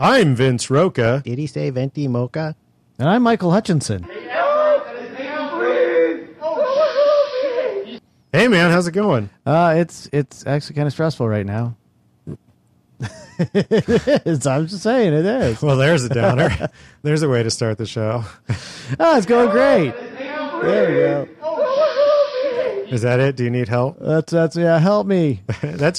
I'm Vince Roca. Did he say venti mocha? And I'm Michael Hutchinson. Hey man, how's it going? Uh, it's it's actually kind of stressful right now. It's- I'm just saying it is. Well, there's a downer. there's a way to start the show. Oh, it's going great. There we go. Is that it? Do you need help? That's that's yeah. Help me. that's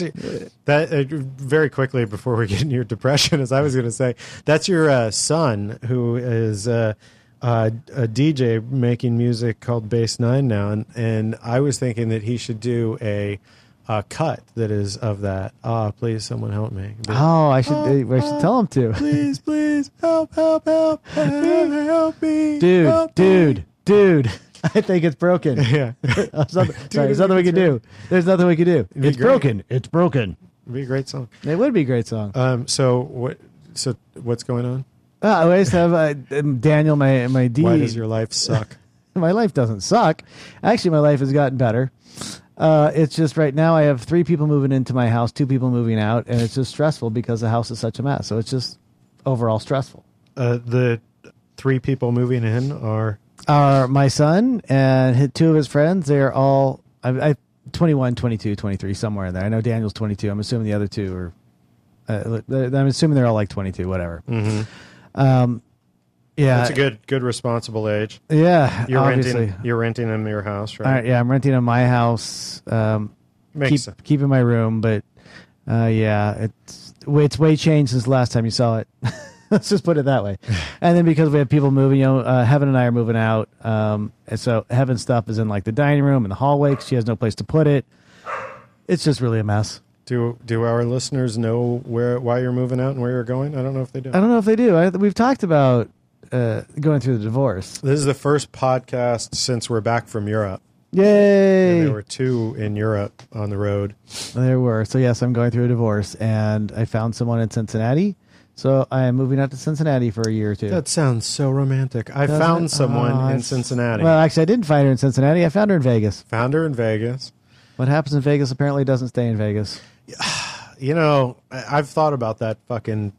that uh, very quickly before we get into your depression. As I was going to say, that's your uh, son who is uh, uh, a DJ making music called Bass Nine now, and and I was thinking that he should do a. a cut that is of that. Ah, please, someone help me. Oh, I should I should tell him to. please, please, help, help, help, help, help me, Dude, help me. dude, dude. I think it's broken. Yeah, There's nothing, sorry, there's nothing we can do. There's nothing we can do. be It's great. broken. It's broken. it'd be a great song. It would be a great song. Um, so what? So what's going on? Uh, I always have uh, Daniel, my my D. Why does your life suck? my life doesn't suck. Actually, my life has gotten better. Uh, it's just right now I have three people moving into my house, two people moving out, and it's just stressful because the house is such a mess. So it's just overall stressful. Uh, the three people moving in are Our my son and his, two of his friends, they're all I, I 21, 22, 23, somewhere in there. I know Daniel's 22. I'm assuming the other two are. Uh, I'm assuming they're all like 22, whatever. Um, yeah, That's a good, good, responsible age. yeah. You're obviously. renting. You're renting them your house, right? Yeah, I'm renting in my house. Um, Makes keep sense. keep in my room, but uh, yeah, it's it's way changed since last time you saw it. Let's just put it that way. and then because we have people moving, you know, uh, Heaven and I are moving out, um, and so Heaven's stuff is in like the dining room and the hallway. 'cause she has no place to put it. It's just really a mess. Do Do our listeners know where why you're moving out and where you're going? I don't know if they do. I don't know if they do. I, we've talked about uh, going through the divorce. This is the first podcast since we're back from Europe. And Yay! there were two in Europe on the road. There were. So yes, I'm going through a divorce, and I found someone in Cincinnati. So I am moving out to Cincinnati for a year or two. That sounds so romantic. I Doesn't found it? someone Oh, in it's- Cincinnati. Well, actually, I didn't find her in Cincinnati. I found her in Vegas. found her in Vegas. What happens in Vegas apparently doesn't stay in Vegas. You know, I- I've thought about that fucking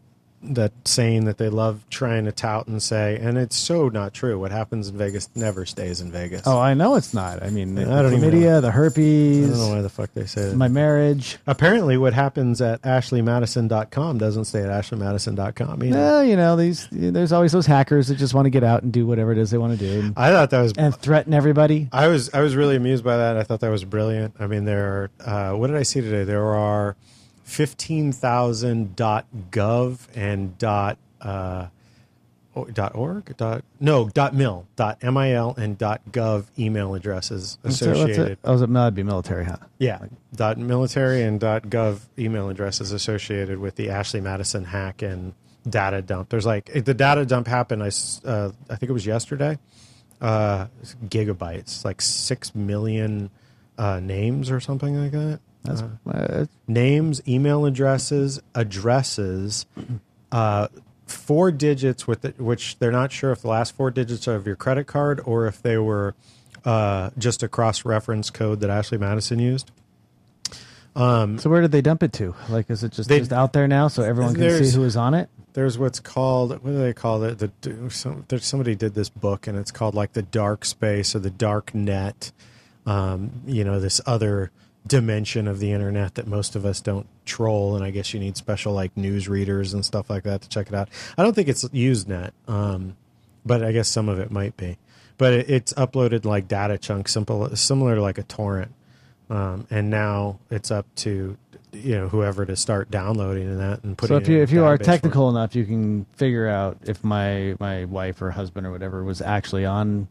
that saying that they love trying to tout and say, and it's so not true. What happens in Vegas never stays in Vegas. Oh, I know it's not. I mean, the, I don't the chlamydia, the I herpes, don't know why the fuck they say that. my marriage. Apparently, what happens at ashleymadison.com doesn't stay at ashleymadison.com either. Well, you know, these there's always those hackers that just want to get out and do whatever it is they want to do and, I thought that was and threaten everybody. I was I was really amused by that. I thought that was brilliant. I mean, there are uh, what did I see today? There are fifteen thousand dot gov and dot uh, oh, dot org dot no dot mil dot mil and dot gov email addresses associated. it? Oh, is it, no, it'd be military, huh? Yeah, dot military and dot gov email addresses associated with the Ashley Madison hack and data dump. There's like the data dump happened. I uh, I think it was yesterday. Uh, gigabytes, like six million uh, names or something like that. That's Uh, uh, names, email addresses, addresses, uh, four digits with which they're not sure if the last four digits are of your credit card or if they were uh, just a cross reference code that Ashley Madison used. so. Where did they dump it to? Like, is it just, They- just out there now so everyone can see who is on it? There's what's called what do they call it? The some, there's somebody did this book and it's called like the dark space or the dark net. Um, you know, this other dimension of the internet that most of us don't troll, and I guess you need special like news readers and stuff like that to check it out. I don't think it's Usenet, um, but I guess some of it might be. But it, it's uploaded like data chunks, simple, similar to like a torrent, um, and now it's up to you know whoever to start downloading that and putting. So if it you if you are database for it. technical enough, you can figure out if my my wife or husband or whatever was actually on.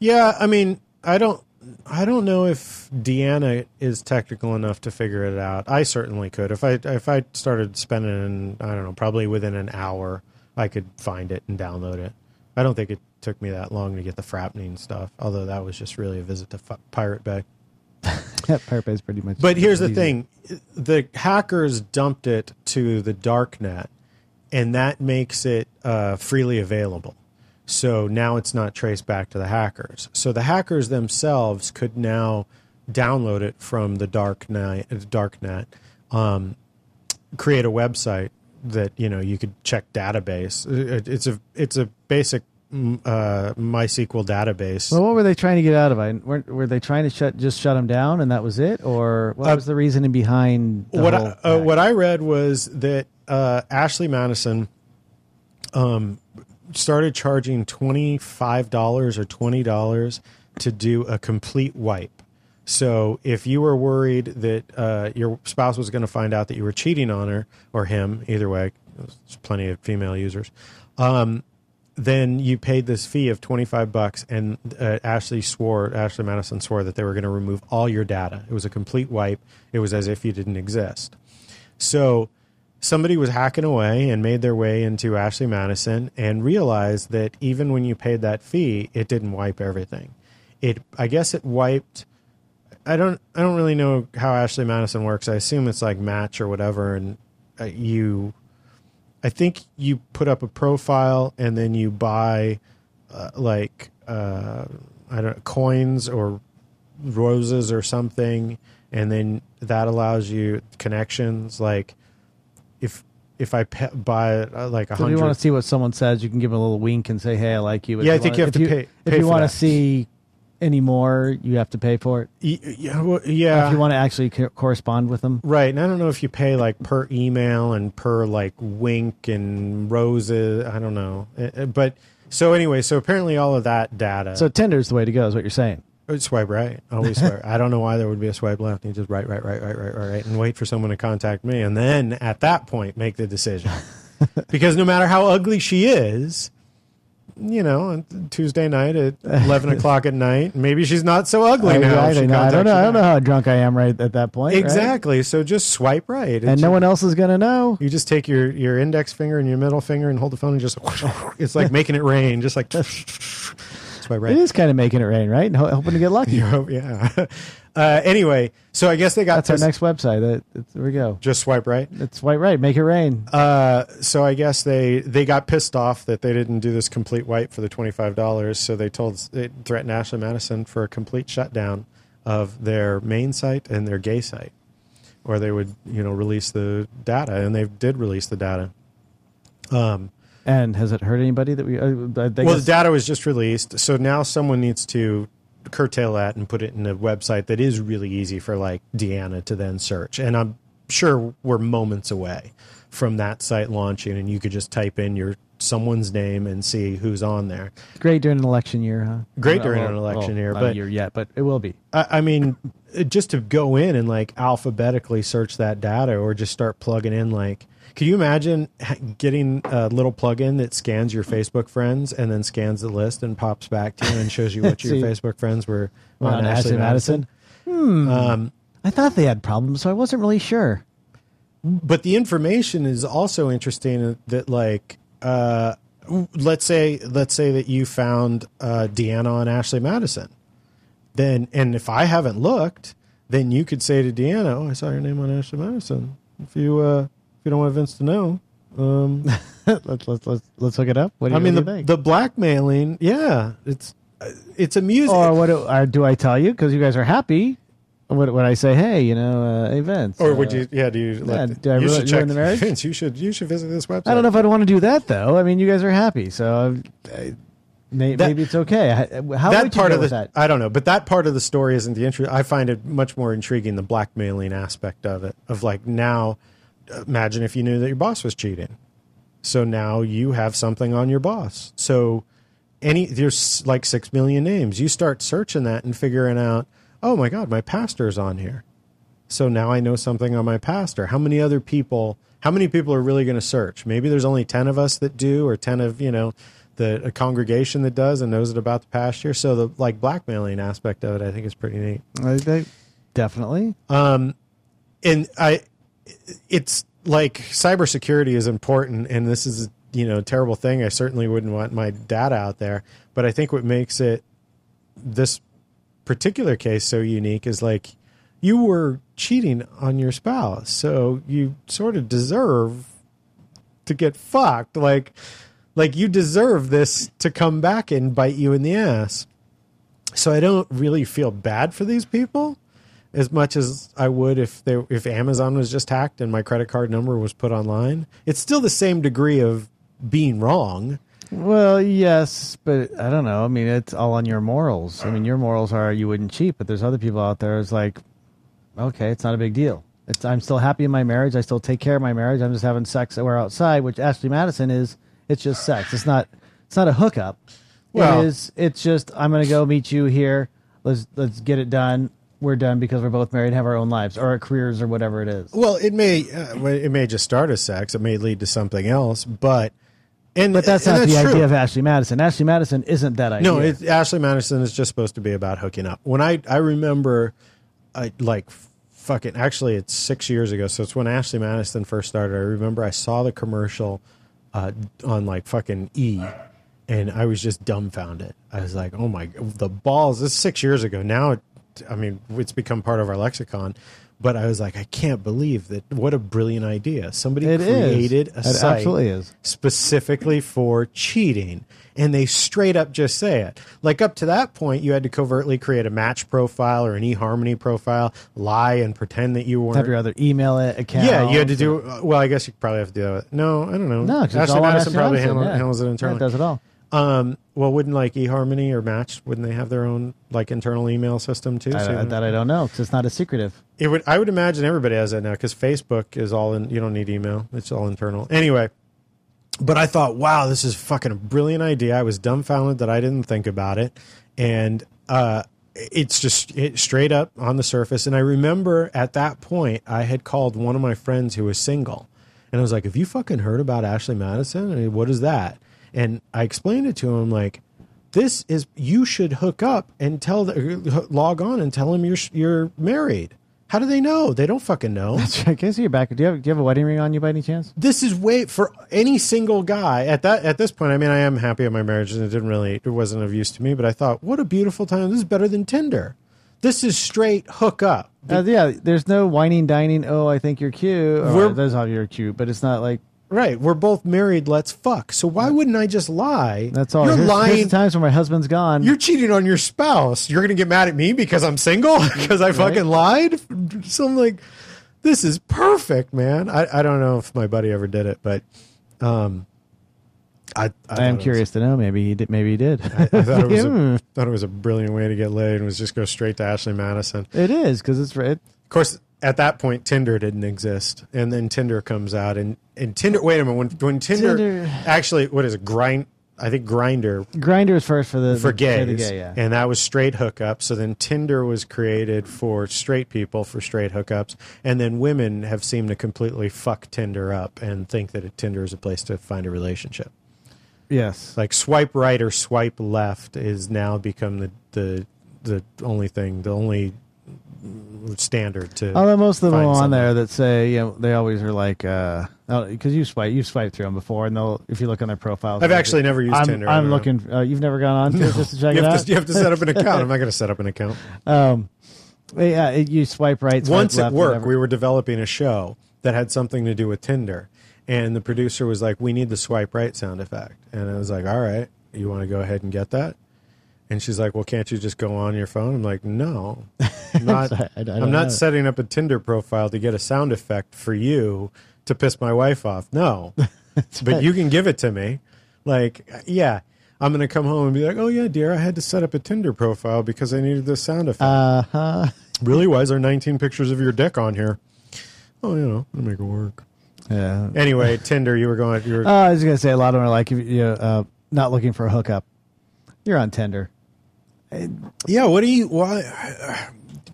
Yeah, I mean, I don't I don't know if Deanna is technical enough to figure it out. I certainly could. If I if I started spending I don't know, probably within an hour, I could find it and download it. I don't think it took me that long to get the Fappening stuff, although that was just really a visit to F- Pirate Bay. Pirate Bay is pretty much. But here's the thing: the hackers dumped it to the darknet, and that makes it uh, freely available. So now it's not traced back to the hackers. So the hackers themselves could now download it from the dark net, darknet, um, create a website that you know you could check database. It- It's a it's a basic mm, uh, MySQL database. Well, what were they trying to get out of it? Weren't, were they trying to shut just shut them down, and that was it, or what Uh, was the reasoning behind what I, uh, what I read was that uh, Ashley Madison um, started charging twenty five dollars or twenty dollars to do a complete wipe. So if you were worried that uh, your spouse was going to find out that you were cheating on her or him, either way, there's plenty of female users. Um, then you paid this fee of 25 bucks and uh, Ashley swore Ashley Madison swore that they were going to remove all your data. It was a complete wipe. It was as if you didn't exist. So somebody was hacking away and made their way into Ashley Madison and realized that even when you paid that fee, it didn't wipe everything. It I guess it wiped I don't I don't really know how Ashley Madison works. I assume it's like Match or whatever and uh, you I think you put up a profile and then you buy uh, like uh, I don't coins or roses or something, and then that allows you connections. Like if if I pe- buy uh, like a So if you want to see what someone says, you can give them a little wink and say, "Hey, I like you." But Yeah, if I think wanna- you have if to pay- If you for want to see any more, you have to pay for it. Yeah, well, yeah, if you want to actually co- correspond with them, Right, and I don't know if you pay like per email and per like wink and roses. I don't know, Uh, uh, but so anyway, so apparently all of that data. so Tinder's the way to go, is what you're saying. Swipe right, always swipe. I don't know why there would be a swipe left. You just right, right, right, right, right, right, right, and wait for someone to contact me, and then at that point make the decision. because no matter how ugly she is, you know, on Tuesday night at eleven o'clock at night, maybe she's not so ugly now. I, she don't know. I don't know. I don't know how drunk I am right at that point. right? Exactly. So just swipe right, And no one else is gonna know. You just take your, your index finger and your middle finger and hold the phone and just it's like making it rain, just like swipe It right. is kind of making it rain, right? And ho- hoping to get lucky. Hope- yeah. Uh, anyway, so I guess they got That's our next website. That, that's- there we go. just swipe right. It's white right. Make it rain. Uh, so I guess they they got pissed off that they didn't do this complete wipe for the twenty five dollars. So they told they threatened Ashley Madison for a complete shutdown of their main site and their gay site, or they would you know release the data, and they did release the data. Um, And has it hurt anybody that we? Uh, well, the data was just released, so now someone needs to curtail that and put it in a website that is really easy for like Deanna to then search. And I'm sure we're moments away from that site launching, and you could just type in your someone's name and see who's on there. great during an election year, huh? Great during an election year, not but- a year yet, but it will be. I, I mean, just to go in and like alphabetically search that data, or just start plugging in like. Can you imagine getting a little plugin that scans your Facebook friends and then scans the list and pops back to you and shows you what your Facebook friends were On, on, Ashley Madison. Hmm. Um, I thought they had problems, so I wasn't really sure. but the information is also interesting that like uh, let's say let's say that you found uh, Deanna on Ashley Madison, then and if I haven't looked, then you could say to Deanna, "Oh, I saw your name on Ashley Madison." If you uh, you don't want Vince to know, um, let's, let's let's let's look it up. What do you, I mean the do you think? the blackmailing, yeah, it's uh, it's amusing. or what do, or do I tell you because you guys are happy? Would, would I say, hey, you know, uh, hey Vince? or would uh, you? Yeah, do you? let the- do I you ruin- should check ruin the marriage? Vince, you should you should visit this website. I don't know if I'd want to do that though. I mean, you guys are happy, so I, may, That- maybe it's okay. How that would you part of the that? I don't know, but that part of the story isn't the interest. I find it much more intriguing the blackmailing aspect of it. Of like now, imagine if you knew that your boss was cheating, so now you have something on your boss. So any there's like six million names. You start searching that and figuring out, oh my god, my pastor's on here. So now I know something on my pastor. How many other people? How many people are really going to search? Maybe there's only ten of us that do, or ten of you know the a congregation that does and knows it about the pastor. So the like blackmailing aspect of it, I think, is pretty neat. I think- definitely. Um, and I, it's like cybersecurity is important, and this is you know a terrible thing. I certainly wouldn't want my data out there, but I think what makes it this particular case so unique is like you were cheating on your spouse, so you sort of deserve to get fucked. Like, like you deserve this to come back and bite you in the ass. So I don't really feel bad for these people. As much as I would if they if Amazon was just hacked and my credit card number was put online. It's still the same degree of being wrong. Well, yes, but I don't know. I mean, it's all on your morals. I mean, your morals are you wouldn't cheat, but there's other people out there who's like, okay, it's not a big deal. It's, I'm still happy in my marriage. I still take care of my marriage. I'm just having sex we're outside, which Ashley Madison is. It's just sex. It's not. It's not a hookup. Well- it is. It's just I'm going to go meet you here. Let's let's get it done. We're done because we're both married, have our own lives or our careers or whatever it is. Well, it may uh, it may just start as sex. It may lead to something else, but and But that's and not the true. idea of Ashley Madison. Ashley Madison isn't that idea. No, it, Ashley Madison is just supposed to be about hooking up. When I I remember, I like fucking actually it's six years ago. So it's when Ashley Madison first started. I remember I saw the commercial uh, on like fucking E, and I was just dumbfounded. I was like, oh my, the balls. This is six years ago. Now, I mean, it's become part of our lexicon. But I was like, I can't believe that. What a brilliant idea! Somebody It is. created a It site absolutely is. specifically for cheating. And they straight up just say it. Like up to that point, you had to covertly create a match profile or an eHarmony profile, lie and pretend that you weren't. have your other email account. yeah, you had to do. uh, Well, I guess you probably have to do that. No, I don't know. No, 'cause it's Ashley all on Madison Ashley probably Madison, handle, yeah. handles it internally. it does it all. Um, well, wouldn't like eHarmony or Match? Wouldn't they have their own like internal email system too? I, So- I- that I don't know because it's not as secretive. it would. I would imagine everybody has that now because Facebook is all in. You don't need email; it's all internal. Anyway, but I thought, wow, this is fucking a brilliant idea. I was dumbfounded that I didn't think about it, and uh, it's just it, straight up on the surface. And I remember at that point, I had called one of my friends who was single, and I was like, "Have you fucking heard about Ashley Madison? I mean, what is that?" And I explained it to him like. This is you should hook up and tell the, log on and tell them you're you're married. How do they know? They don't fucking know. I guess you're back. Do you have do you have a wedding ring on you by any chance? this is way for any single guy at that at this point. I mean, I am happy at my marriage, and it didn't really it wasn't of use to me. But I thought, what a beautiful time! This is better than Tinder. This is straight hook up. Uh, yeah, there's no whining, dining. Oh, I think you're cute. Or, We're- that's how you're cute, but it's not like Right? We're both married. Let's fuck. So why wouldn't I just lie? that's all. You're here's, lying. Here's the times when my husband's gone. You're cheating on your spouse. You're to get mad at me because I'm single because I fucking lied. So I'm like, this is perfect, man. I, I don't know if my buddy ever did it, but um, I I, I am curious to know. Maybe he did. Maybe he did. I thought it was a, thought it was a brilliant way to get laid and was just go straight to Ashley Madison. it is because it's it, Of course, at that point, Tinder didn't exist, and then Tinder comes out, and and Tinder. Wait a minute, when when Tinder, Tinder- actually, what is it? Grind. I think Grindr Grindr is first for the for gays, the gay, yeah. and that was straight hookup. So then Tinder was created for straight people for straight hookups, and then women have seemed to completely fuck Tinder up and think that Tinder is a place to find a relationship. yes. Like swipe right or swipe left is now become the the the only thing, the only standard to. Although most of them are on there that say, you know, they always are like, uh, because you swipe, you've swiped through them before, and they'll, if you look on their profiles, I've actually never used I'm, Tinder. I'm looking. Uh, you've never gone on to it just to check You it have, out. to, you have to set up an account. I'm not going to set up an account. Um, yeah, it- you swipe right. Swipe Once at work, we were developing a show that had something to do with Tinder, and the producer was like, "We need the swipe right sound effect," and I was like, "All right, you want to go ahead and get that?" And she's like, "Well, can't you just go on your phone?" I'm like, "No, I'm not. I- I don't I'm not know. setting up a Tinder profile to get a sound effect for you to piss my wife off. No, but you can give it to me. Like, yeah." I'm gonna come home and be like, "Oh yeah, dear, I had to set up a Tinder profile because I needed this sound effect." Uh huh. Really? Why is there 19 pictures of your dick on here? Oh, you know, make it work. Yeah. Anyway, Tinder, you were going, you were, Uh, I was gonna say a lot of them are like, if you uh, not looking for a hookup, you're on Tinder. Yeah, what do you, why,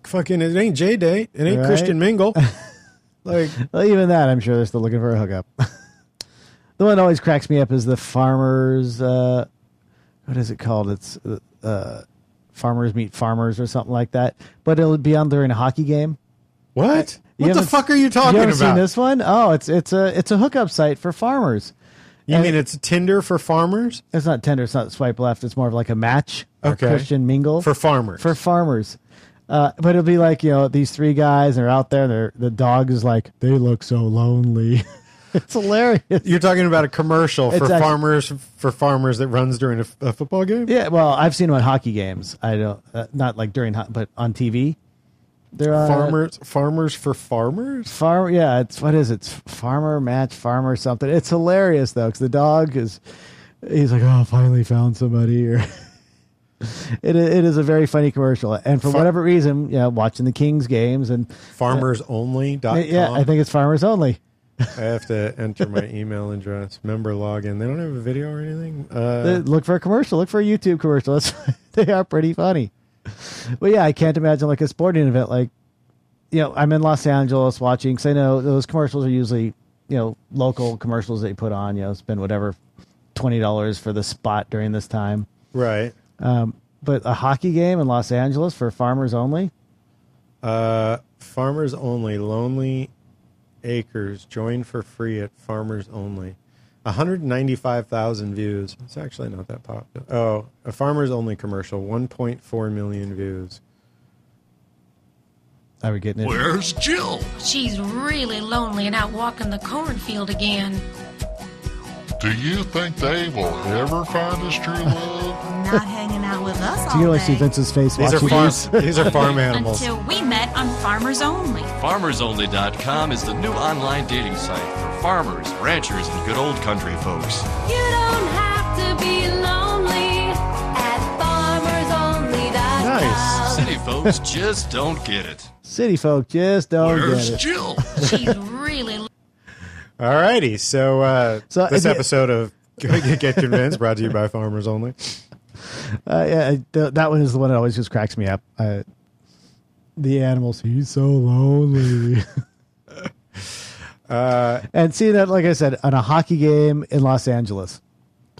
fucking, it ain't JDate. It ain't Right. Christian Mingle. like, Well, even that, I'm sure they're still looking for a hookup. the one that always cracks me up is the farmers. Uh, what is it called? It's uh, uh, farmers meet farmers or something like that. But it'll be on during a hockey game. what? You What the fuck are you You talking seen about? this one? Oh, it's it's a it's a hookup site for farmers. You And mean it's Tinder for farmers? It's not Tinder. It's not swipe left. It's more of like a match. or Okay. Christian mingle For farmers. for farmers. Uh, but it'll be like you know these three guys they're out there. And they're, the dog is like they look so lonely. it's hilarious. You're talking about a commercial for actually- farmers for farmers that runs during a, a football game? Yeah, well, I've seen them on hockey games. I don't, uh, not like during, but on TV. They're uh, farmers, farmers for farmers. Farm, yeah, it's what is it? It's farmer match farmer something. It's hilarious though, because the dog is, he's like, oh, finally found somebody. Or it it is a very funny commercial, and for Far- whatever reason, yeah, watching the Kings games and Farmersonly.com. yeah, I think it's farmers only. I have to enter my email address, member login. They don't have a video or anything. Uh, look for a commercial. Look for a YouTube commercial. They are pretty funny. But yeah, I can't imagine like a sporting event. Like, you know, I'm in Los Angeles watching because I know those commercials are usually you know local commercials that they put on. You know, spend whatever twenty dollars for the spot during this time. right. Um, but a hockey game in Los Angeles for farmers only. Uh, farmers only. Lonely Acres. Join for free at Farmers Only. 195,000 views. It's actually not that popular. Oh, a Farmers Only commercial. 1.4 million views. Are we getting it? Where's Jill? She's really lonely and out walking the cornfield again. Do you think they will ever find us true love? Not hanging out with us Do you all like see day. Vince's face These are watching farm. these? these are farm animals. Until we met on Farmers Only. FarmersOnly.com is the new online dating site for farmers, ranchers, and good old country folks. You don't have to be lonely at farmersonly.com. Nice. City folks just don't get it. City folk just don't Where's get it. Jill? She's really All righty. So, uh, So, this if you- episode of Get Convinced brought to you by Farmers Only. Uh, yeah, th- that one is the one that always just cracks me up. Uh, the animals, he's so lonely. Uh, and see that, like I said, on a hockey game in Los Angeles.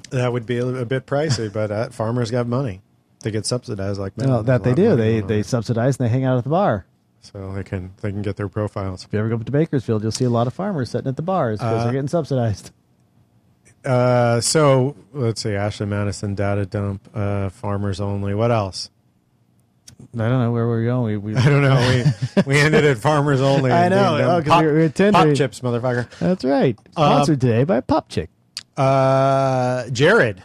that would be a, a bit pricey, but uh, farmers got money. They get subsidized like men. Well, that they There's a lot do. They they subsidize and they hang out at the bar. So they can they can get their profiles. If you ever go up to Bakersfield, you'll see a lot of farmers sitting at the bars because Uh, they're getting subsidized. Uh, so let's see, Ashley Madison data dump, uh, farmers only. What else? I don't know where we're going. We, we, I don't know. We we ended at farmers only. I know. Oh, pop, we were- we were pop chips, motherfucker. that's right. Um, Sponsored today by Pop Chick. Uh, Jared,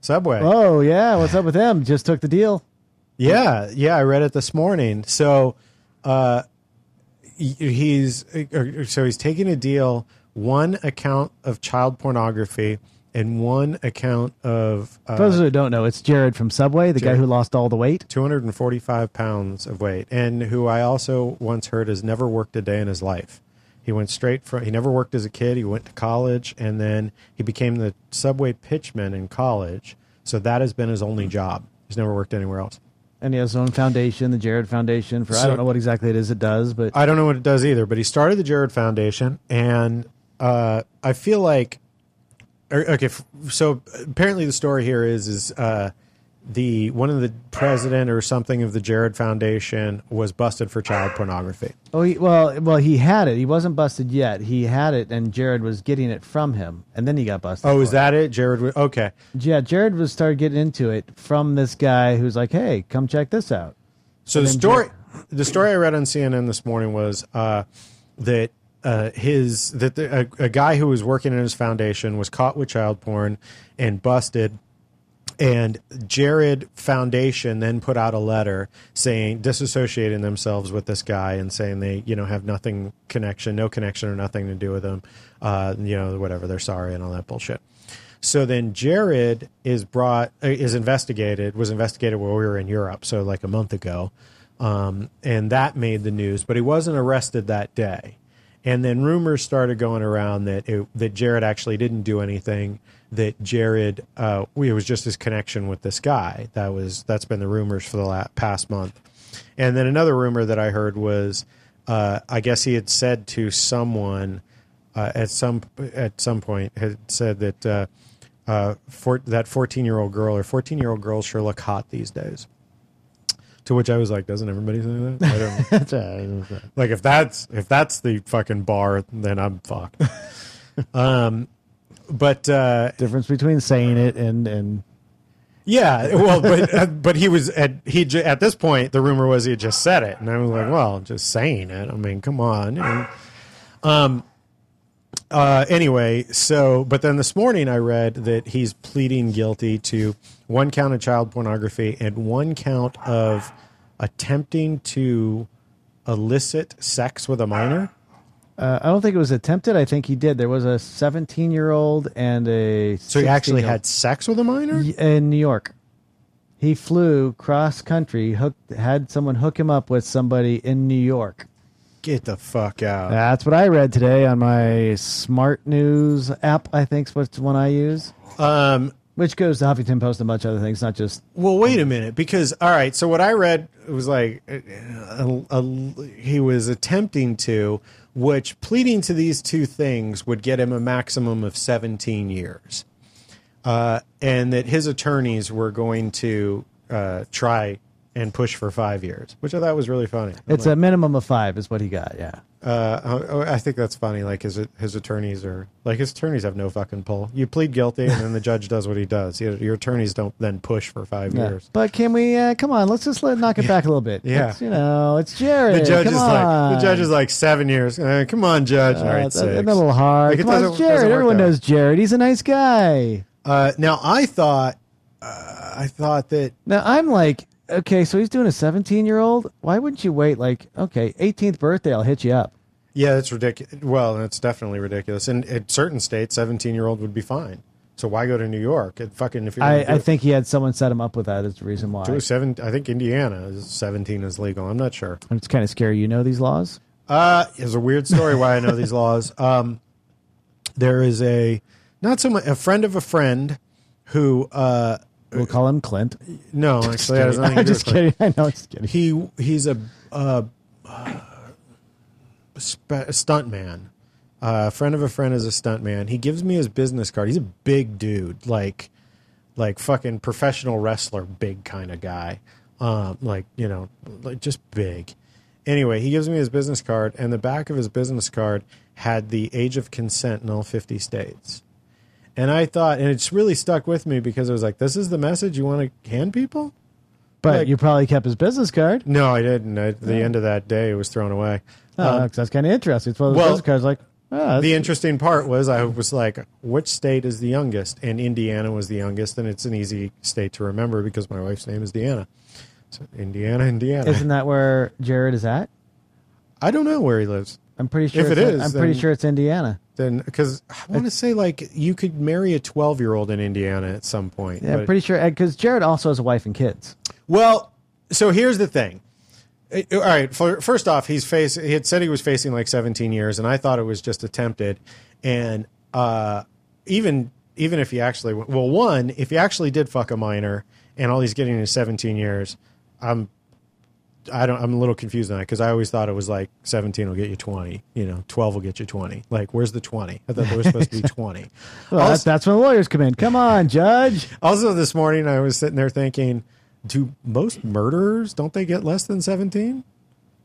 Subway. Oh yeah, what's up with them? Just took the deal. Yeah, yeah, I read it this morning. So, uh, he's uh, so he's taking a deal, one account of child pornography and one account of For those uh, who don't know, it's Jared from Subway, the guy who lost all the weight. 245 pounds of weight, and who I also once heard has never worked a day in his life. He went straight from he never worked as a kid. He went to college, and then he became the Subway pitchman in college. So that has been his only job. He's never worked anywhere else. And he has his own foundation, the Jared Foundation. For I So- don't know what exactly it is it does, but I don't know what it does either, but he started the Jared Foundation, and uh, I feel like, or- okay, f- so apparently the story here is is uh, the one of the president or something of the Jared Foundation was busted for child pornography. oh, he, well, well, he had it. He wasn't busted yet. He had it, and Jared was getting it from him, and then he got busted. Oh, is that it? Jared, wa- okay, Yeah, Jared was started getting into it from this guy who's like, "Hey, come check this out." So the then story, the story I read on CNN this morning was uh, that uh, his that the, a, a guy who was working in his foundation was caught with child porn and busted. And Jared Foundation then put out a letter saying disassociating themselves with this guy and saying they you know have nothing connection, no connection or nothing to do with him, uh, you know whatever they're sorry and all that bullshit. So then Jared is brought uh, is investigated was investigated while we were in Europe, so like a month ago, um, and that made the news. But he wasn't arrested that day, and then rumors started going around that it, that Jared actually didn't do anything. That Jared uh, it was just his connection with this guy. That was that's been the rumors for the last, past month. And then another rumor that I heard was uh, I guess he had said to someone uh, at some at some point had said that uh, uh, for, that fourteen year old girl or fourteen year old girls sure look hot these days. To which I was like, doesn't everybody say that? I don't, like if that's if that's the fucking bar, then I'm fucked. um, but uh, Difference between saying it and and yeah, well, but uh, but he was at he j- at this point the rumor was he had just said it, and I was like, well, just saying it. I mean, come on. And, um. Uh. Anyway, so but then this morning I read that he's pleading guilty to one count of child pornography and one count of attempting to elicit sex with a minor? Uh, I don't think it was attempted. I think he did. There was a 17 year old and a. So he actually had sex with a minor? In New York. He flew cross country, hooked, had someone hook him up with somebody in New York. Get the fuck out. That's what I read today on my Smart News app. I think's what's the one I use, Um, which goes to Huffington Post and a bunch of other things, not just well, wait a minute, because all right. So what I read was like a, a- he was attempting to, which pleading to these two things would get him a maximum of seventeen years, uh, and that his attorneys were going to uh, try and push for five years, which I thought was really funny. I'm It's like, a minimum of five, is what he got. Yeah, Uh, I think that's funny. Like his his attorneys are like his attorneys have no fucking pull. You plead guilty, and then the judge does what he does. Your, your attorneys don't then push for five yeah. years. But can we? Uh, come on, let's just let knock it back a little bit. Yeah. You know, it's Jared. The judge come is on. like the judge is like seven years. Uh, come on, judge. All Uh, right, it's a, six. a little hard. Like, Come on, Jared. Everyone knows Jared. He's a nice guy. Uh, now I thought uh, I thought that Now I'm like, okay, so he's doing a 17 year old. Why wouldn't you wait? Like, okay, 18th birthday, I'll hit you up. yeah, it's ridiculous. Well, it's definitely ridiculous. And in certain states, seventeen year old would be fine. So why go to New York? It fucking if you're I, I think he had someone set him up with that. Is the reason why. seven. I think Indiana is seventeen is legal. I'm not sure. It's kind of scary. You know these laws. Uh, it's a weird story why I know these laws. Um, there is a not so much a friend of a friend who uh We'll call him Clint. no actually that has nothing to I'm do just with Clint. kidding. I know, just kidding. He he's a uh, sp- stunt man. Uh, a friend of a friend is a stunt man. He gives me his business card. He's a big dude, like like fucking professional wrestler, big kind of guy. Um, like you know, like just big. Anyway, he gives me his business card, and the back of his business card had the age of consent in all fifty states. And I thought, and it's really stuck with me because I was like, "This is the message you want to hand people." But like- you probably kept his business card. No, I didn't. At the end of that day, it was thrown away. Oh, Um, 'cause that's kind of interesting. It's one of those well, business cards. Like, oh, that's- the interesting part was I was like, which state is the youngest? And Indiana was the youngest, and it's an easy state to remember because my wife's name is Deanna. So Indiana, Indiana. isn't that where Jared is at? I don't know where he lives. I'm pretty sure. If it's, I'm pretty then- sure it's Indiana. Then because I want to say like you could marry a twelve year old in Indiana at some point. Yeah, I'm but- pretty sure because Jared also has a wife and kids. Well, so here's the thing. All right. For, first off, he's face. He had said he was facing like 17 years, and I thought it was just attempted. And uh, even even if he actually, well, one, if he actually did fuck a minor, and all he's getting is 17 years, I'm. I don't. I'm a little confused on that because I always thought it was like 17 will get you 20. You know, 12 will get you 20. Like, where's the 20? I thought there was supposed to be 20. Well, Also- that's, that's when the lawyers come in. Come on, Judge. also, this morning I was sitting there thinking, do most murderers don't they get less than seventeen?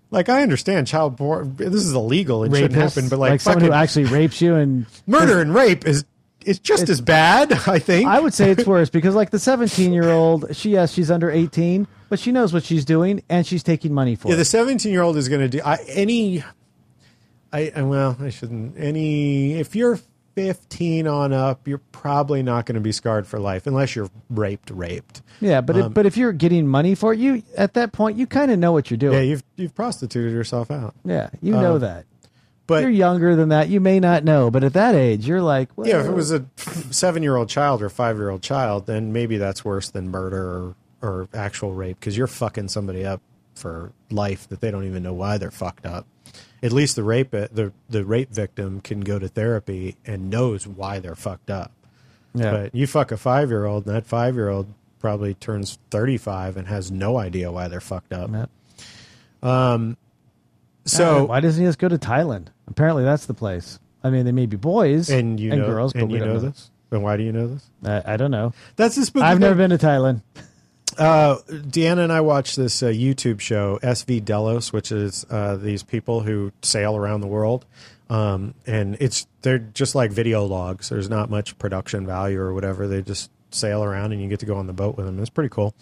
Like I understand child porn. This is illegal. It shouldn't happen. But like, someone who actually rapes you and murder and rape is it's just as bad. I think. I would say it's worse because like the 17 year old, she yes, she's under 18, but she knows what she's doing and she's taking money for it. yeah, the seventeen-year-old is going to do I, any. I I- well, I shouldn't. Any if you're fifteen on up, you're probably not going to be scarred for life unless you're raped. Raped. Yeah, but Um, if, but if you're getting money for it, you at that point you kind of know what you're doing. Yeah, you've you've prostituted yourself out. Yeah, you know Um, that. But you're younger than that, you may not know, but at that age, you're like, well, Yeah, if it was a seven-year-old child or five-year-old child, then maybe that's worse than murder or, or actual rape because you're fucking somebody up for life that they don't even know why they're fucked up. At least the rape the the rape victim can go to therapy and knows why they're fucked up. yeah. But you fuck a five-year-old, and that five-year-old probably turns thirty-five and has no idea why they're fucked up. Yeah. Um. So why doesn't he just go to Thailand? Apparently, that's the place. I mean, they may be boys and you know girls, but and we you don't know this. And why do you know this? I, I don't know. That's the spooky I've thing. never been to Thailand. Uh, Deanna and I watched this uh, YouTube show, SV Delos, which is uh, these people who sail around the world, um, and it's they're just like video logs. There's not much production value or whatever. They just sail around, and you get to go on the boat with them. It's pretty cool.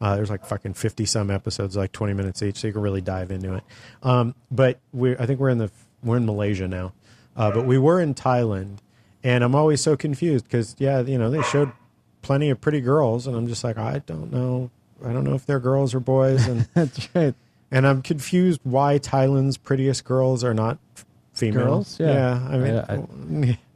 Uh, there's like fucking fifty some episodes, like twenty minutes each, so you can really dive into it. Um, but we, I think we're in the we're in Malaysia now, uh, but we were in Thailand, and I'm always so confused because yeah, you know they showed plenty of pretty girls, and I'm just like I don't know, I don't know if they're girls or boys, and That's right. And I'm confused why Thailand's prettiest girls are not f- female. Girls? Yeah. I mean,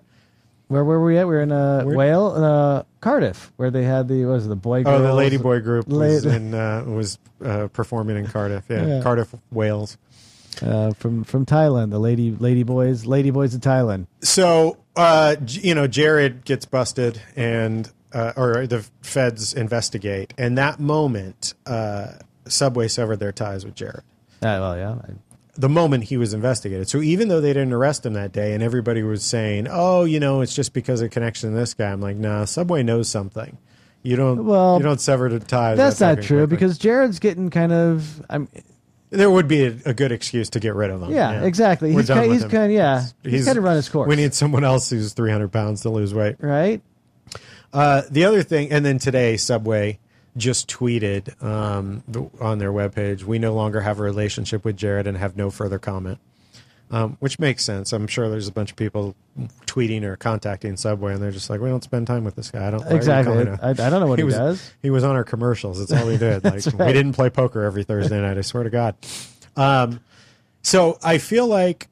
Where where were we at? We were in uh, Where- Whale, uh, Cardiff, where they had the what was it, the boy. oh, the? Lady Boy group was, La- in, uh, was uh, performing in Cardiff. Yeah, Yeah. Cardiff, Wales. uh, from from Thailand. The lady lady boys, lady boys of Thailand. So, uh, you know, Jared gets busted and, uh, or the feds investigate. And that moment, uh, Subway severed their ties with Jared. Uh, well, yeah, The moment he was investigated. So even though they didn't arrest him that day and everybody was saying, oh, you know, it's just because of connection to this guy, I'm like, nah, Subway knows something. You don't, Well, you don't sever the ties. that's that not true quickly. because Jared's getting kind of. I'm there would be a, a good excuse to get rid of him. yeah, exactly. We're he's kind, he's kind yeah he's, kind of run his course. We need someone else who's 300 pounds to lose weight. right. Uh, the other thing, and then today, Subway just tweeted um, on their webpage, we no longer have a relationship with Jared and have no further comment, um, which makes sense. I'm sure there's a bunch of people tweeting or contacting Subway, and they're just like, we don't spend time with this guy. I don't Exactly. I, I don't know what he, was, does. He was on our commercials. That's all we did. Like That's we didn't play poker every Thursday night. I swear to God. Um, so I feel like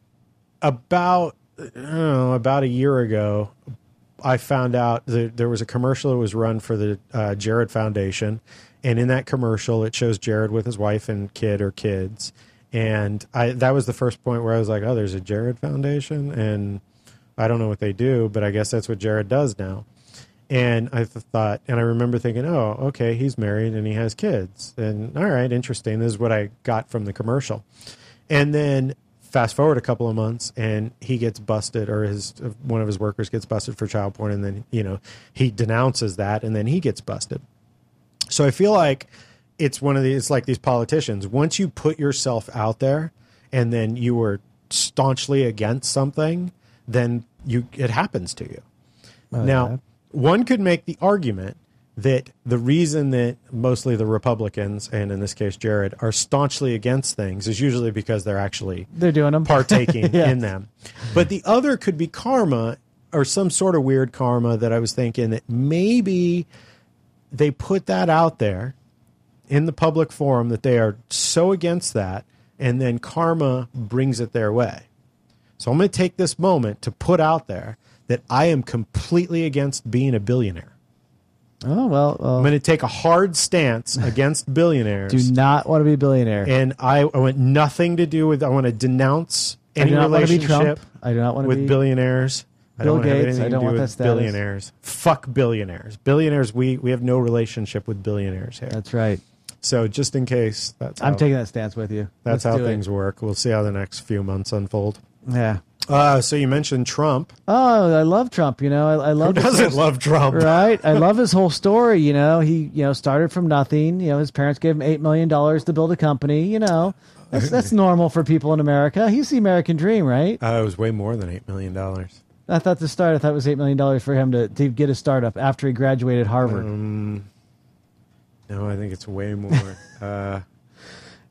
about I don't know, about a year ago, I found out that there was a commercial that was run for the uh, Jared Foundation, and in that commercial, it shows Jared with his wife and kid or kids, and I that was the first point where I was like, oh, there's a Jared Foundation, and I don't know what they do, but I guess that's what Jared does now. And I th- thought, and I remember thinking, oh, okay, he's married and he has kids, and all right, interesting. This is what I got from the commercial, and then fast forward a couple of months and he gets busted or his one of his workers gets busted for child porn and then you know he denounces that and then he gets busted. So i feel like it's one of these it's like these politicians. Once you put yourself out there and then you were staunchly against something then you it happens to you. Oh, now yeah. one could make the argument that the reason that mostly the republicans and in this case jared are staunchly against things is usually because they're actually They're doing them. partaking Yeah. in them. But the other could be karma or some sort of weird karma that I was thinking that maybe they put that out there in the public forum that they are so against that and then karma brings it their way. So I'm going to take this moment to put out there that I am completely against being a billionaire. Oh well, well I'm going to take a hard stance against billionaires. do not want to be a billionaire. and I, I want nothing to do with. I want to denounce I any do not want to be relationship. I do not want to with be billionaires. I Bill don't have Gates, anything I don't to do want with billionaires. Fuck billionaires. Billionaires. We we have no relationship with billionaires here. That's right. so just in case, that's how, I'm taking that stance with you. that's Let's how do it. things work. We'll see how the next few months unfold. Yeah. Uh, so you mentioned Trump. Oh, I love Trump. You know, I, I love Who doesn't whole- love Trump? right? I love his whole story. You know, he you know started from nothing. You know, his parents gave him eight million dollars to build a company. You know, that's that's normal for people in America. He's the American dream, right? Uh, it was way more than eight million dollars. I thought to start, I thought it was eight million dollars for him to to get a startup after he graduated Harvard. Um, no, I think it's way more. uh,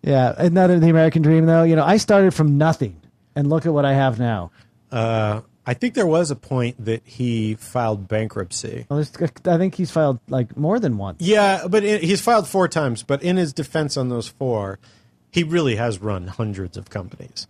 yeah, isn't that the American dream though? You know, I started from nothing, and look at what I have now. uh, I think there was a point that he filed bankruptcy. Well, I think he's filed like more than once. Yeah, but in, he's filed four times. But in his defense on those four, he really has run hundreds of companies.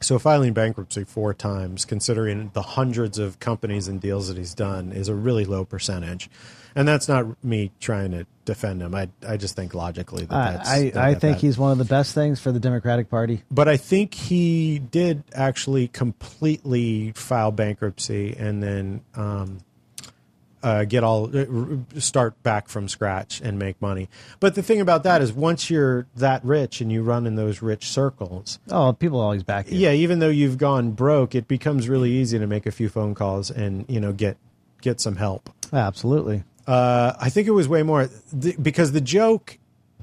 So filing bankruptcy four times, considering the hundreds of companies and deals that he's done, is a really low percentage. And that's not me trying to defend him. I I just think logically that that's. I, that- I that- think that- he's one of the best things for the Democratic Party. But I think he did actually completely file bankruptcy and then um, uh, get all uh, start back from scratch and make money. But the thing about that is, once you're that rich and you run in those rich circles, Oh, people always back you. yeah, even though you've gone broke, it becomes really easy to make a few phone calls and you know get get some help. absolutely. Uh, I think it was way more the, because the joke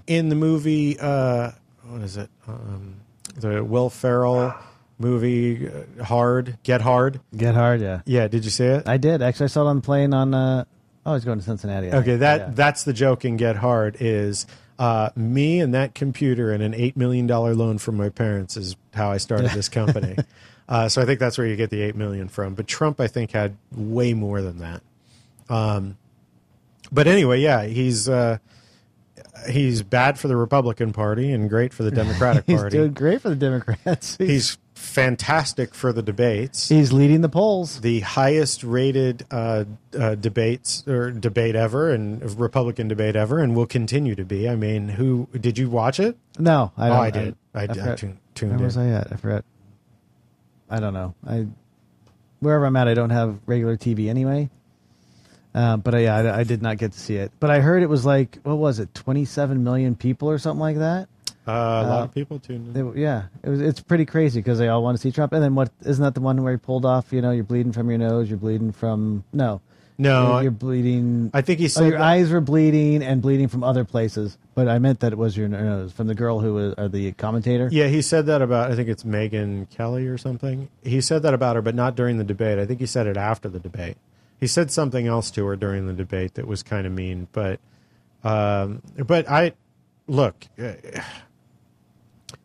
in the movie, uh, what is it? Um, the Will Ferrell movie, uh, Hard, Get Hard. Get hard, yeah. Yeah, did you see it? I did actually. I saw it on the plane on. Uh, oh, he's going to Cincinnati. I okay, think. that Yeah. that's the joke in Get Hard is uh, me and that computer and an eight million dollar loan from my parents is how I started this company. uh, so I think that's where you get the eight million from. But Trump, I think, had way more than that. Um, but anyway, yeah, he's. Uh, he's bad for the Republican Party and great for the Democratic He's Party. doing great for the Democrats. He's fantastic for the debates. he's leading the polls. the highest rated uh, uh, debates or debate ever and Republican debate ever, and will continue to be. I mean, who did you watch it? No, I oh. I did. I, I, forgot- tuned, tuned Where was I at? I forgot. I don't know. I wherever I'm at, I don't have regular TV anyway. Uh, but I, yeah, I, I did not get to see it. But I heard it was like what was it, 27 million people or something like that. Uh, a lot of people tuned in. They, yeah, it was. It's pretty crazy because they all want to see Trump. And then what? Isn't that the one where he pulled off? You know, you're bleeding from your nose. You're bleeding from no. No, you're, you're bleeding. I think he Oh, said your that- eyes were bleeding and bleeding from other places. But I meant that it was your nose from the girl who was or the commentator. Yeah, he said that about I think it's Megyn Kelly or something. He said that about her, but not during the debate. I think he said it after the debate. He said something else to her during the debate that was kind of mean, but um, but I look uh,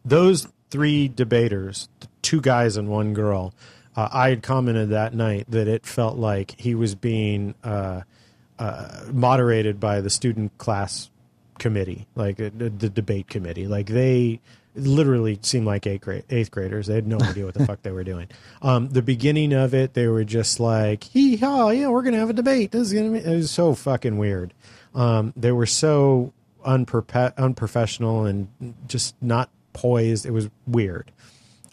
those three debaters, two guys and one girl. Uh, I had commented that night that it felt like he was being uh, uh, moderated by the student class committee, like uh, the, debate committee. Like they literally seemed like eighth, grade, eighth graders. They had no idea what the fuck they were doing. Um, the beginning of it, they were just like, hee haw, yeah, we're gonna have a debate. This is gonna be. It was so fucking weird. Um, they were so unperpe- unprofessional and just not poised. It was weird.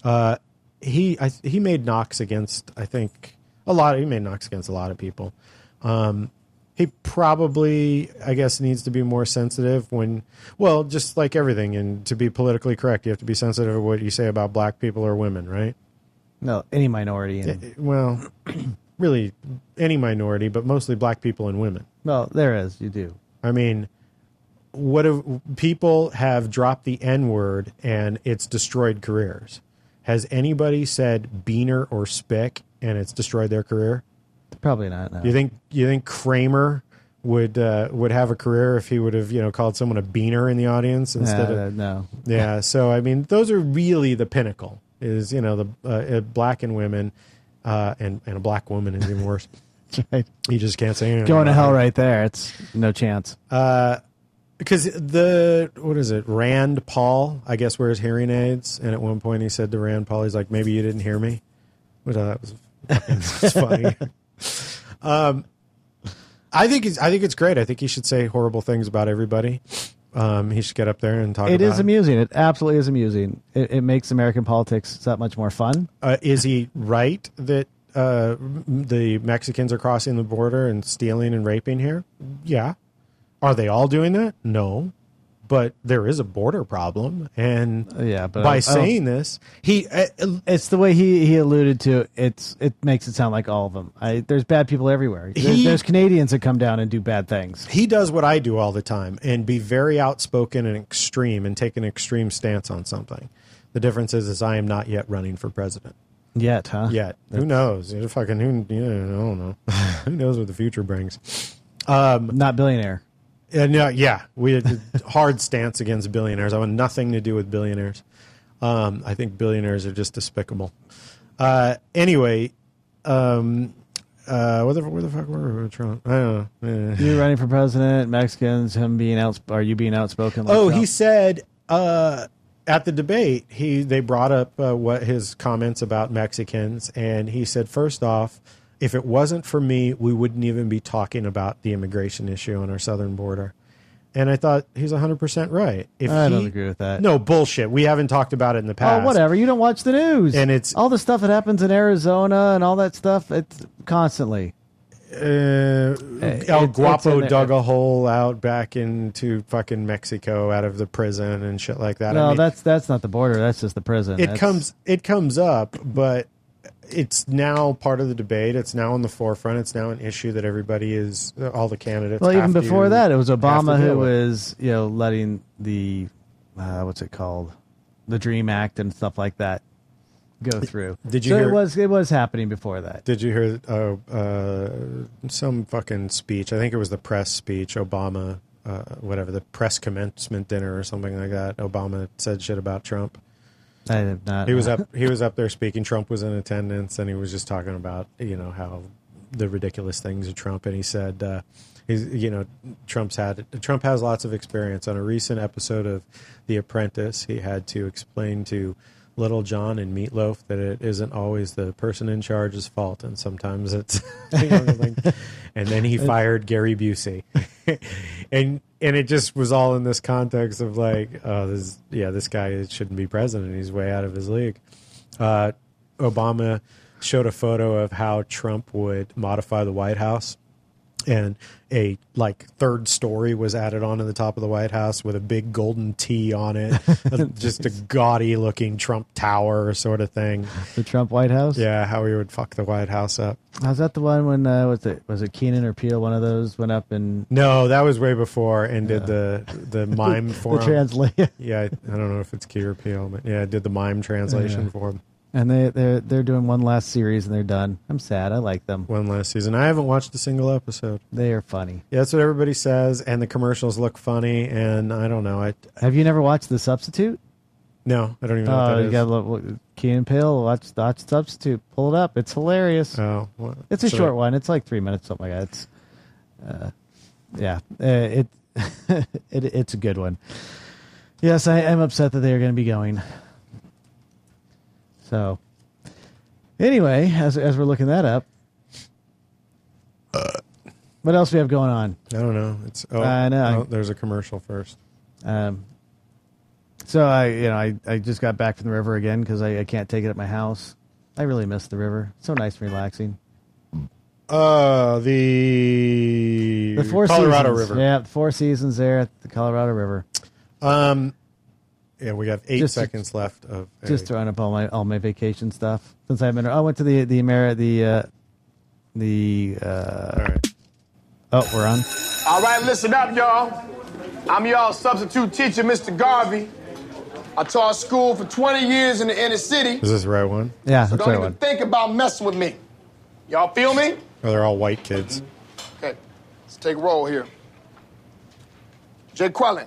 Uh, he I, he made knocks against I think a lot. Of, He made knocks against a lot of people. Um, he probably I guess needs to be more sensitive when well just like everything and to be politically correct you have to be sensitive to what you say about black people or women right No, any minority. And, well really any minority but mostly black people and women well, there is. You do. I mean, what if people have dropped the N word and it's destroyed careers? Has anybody said beaner or spick and it's destroyed their career? Probably not. No. You think you think Kramer would uh, would have a career if he would have you know called someone a beaner in the audience instead Nah, of no. yeah? So I mean, those are really the pinnacle. Is you know the uh, uh, black and women, uh, and and a black woman is even worse. Right. You just can't say anything. Going to hell right there. It's no chance. Because the what is it rand paul i guess wears hearing aids and at one point he said to rand paul he's like maybe you didn't hear me which i thought was fucking funny um i think it's i think it's great i think he should say horrible things about everybody um he should get up there and talk It is amusing. It absolutely is amusing. It, it makes American politics that much more fun. uh, is he right that uh, the Mexicans are crossing the border and stealing and raping here? Yeah. Are they all doing that? No. But there is a border problem, and yeah, but by I saying this, he uh, It's the way he, he alluded to. It's it makes it sound like all of them. I, there's bad people everywhere. There's, He- there's Canadians that come down and do bad things. he does what I do all the time and be very outspoken and extreme and take an extreme stance on something. The difference is, is I am not yet running for president Yet, huh? yet. Who knows? You know, Fucking who? You know, I don't know. who knows what the future brings? Um, Not billionaire. Yeah, no, yeah, we had a hard stance against billionaires. I want nothing to do with billionaires. Um, I think billionaires are just despicable. Uh, anyway, um, uh, where the where the fuck were we? Trump? I don't know. Eh. You running for president, Mexicans, him being out. Are you being outspoken? Like Oh, Trump? he said uh, at the debate, he they brought up uh, what his comments about Mexicans, and he said, first off, if it wasn't for me, we wouldn't even be talking about the immigration issue on our southern border. And I thought he's 100% right. If I don't agree with that. No, bullshit. We haven't talked about it in the past. Oh, whatever. You don't watch the news, And it's- all the stuff that happens in Arizona and all that stuff. It's constantly. Uh, El it's Guapo in there. dug a hole out back into fucking Mexico out of the prison and shit like that. I No, mean, that's that's not the border. That's just the prison. it That's- comes it comes up, but it's now part of the debate. It's now on the forefront. It's now an issue that everybody is all the candidates. Well, even have to- before that, it was Obama who was you know letting the uh, what's it called, the Dream Act and stuff like that go through. Did you So hear- it was it was happening before that. Did you hear uh, uh, some fucking speech? I think it was the press speech. Obama, uh, whatever the press commencement dinner or something like that. Obama said shit about Trump. I not. He was up. He was up there speaking. Trump was in attendance, and he was just talking about you know how the ridiculous things of Trump, and he said, uh, he's you know Trump's had Trump has lots of experience. On a recent episode of The Apprentice, he had to explain to Lil Jon and Meatloaf that it isn't always the person in charge's fault, and sometimes it's younger thing. And then he fired Gary Busey, and and it just was all in this context of like, oh, this yeah, this guy shouldn't be president. He's way out of his league. Uh, Obama showed a photo of how Trump would modify the White House and a like third story was added on to the top of the White House with a big golden T on it, just a gaudy looking Trump tower sort of thing. The Trump White House. Yeah, how he would fuck the White House up. Was that the one when uh, was it was it Keenan or Peele? One of those went up and No, that was way before and did the the mime for the him. translate. Yeah, I, I don't know if it's Key or Peele, but yeah, did the mime translation Yeah. for him. And they they're they're doing one last series and they're done. I'm sad. I like them. One last season. I haven't watched a single episode. They are funny. Yeah, that's what everybody says, and the commercials look funny. And I don't know. I Have you never watched The Substitute? no, I don't even know Oh, that you got to look. Key and Peele. Watch watch Substitute. Pull it up. It's hilarious. Oh, what- It's a should short one. It's like three minutes, something like that. It's, uh, yeah, uh, it, it it's a good one. Yes, I am upset that they are going to be going. So, anyway, as as we're looking that up, what else do we have going on? I don't know. It's oh, I know. oh, there's a commercial first. Um, so I, you know, I, I just got back from the river again because I, I can't take it at my house. I really miss the river. It's so nice and relaxing. Uh the The four Colorado seasons. River. Yeah, the four seasons there at the Colorado River. Um, yeah, we have eight Just to- seconds left of a- Just throwing up all my all my vacation stuff since I've been. I went to the the Ameri- the uh, the. Uh, All right. Oh, we're on. All right, listen up, y'all. I'm y'all substitute teacher, Mr. Garvey. I taught school for 20 years in the inner city, Is this the right one? Yeah, so that's don't the even right one. think about messing with me. Y'all feel me? Oh, they're all white kids. Okay, let's take a roll here. Jay Quellen.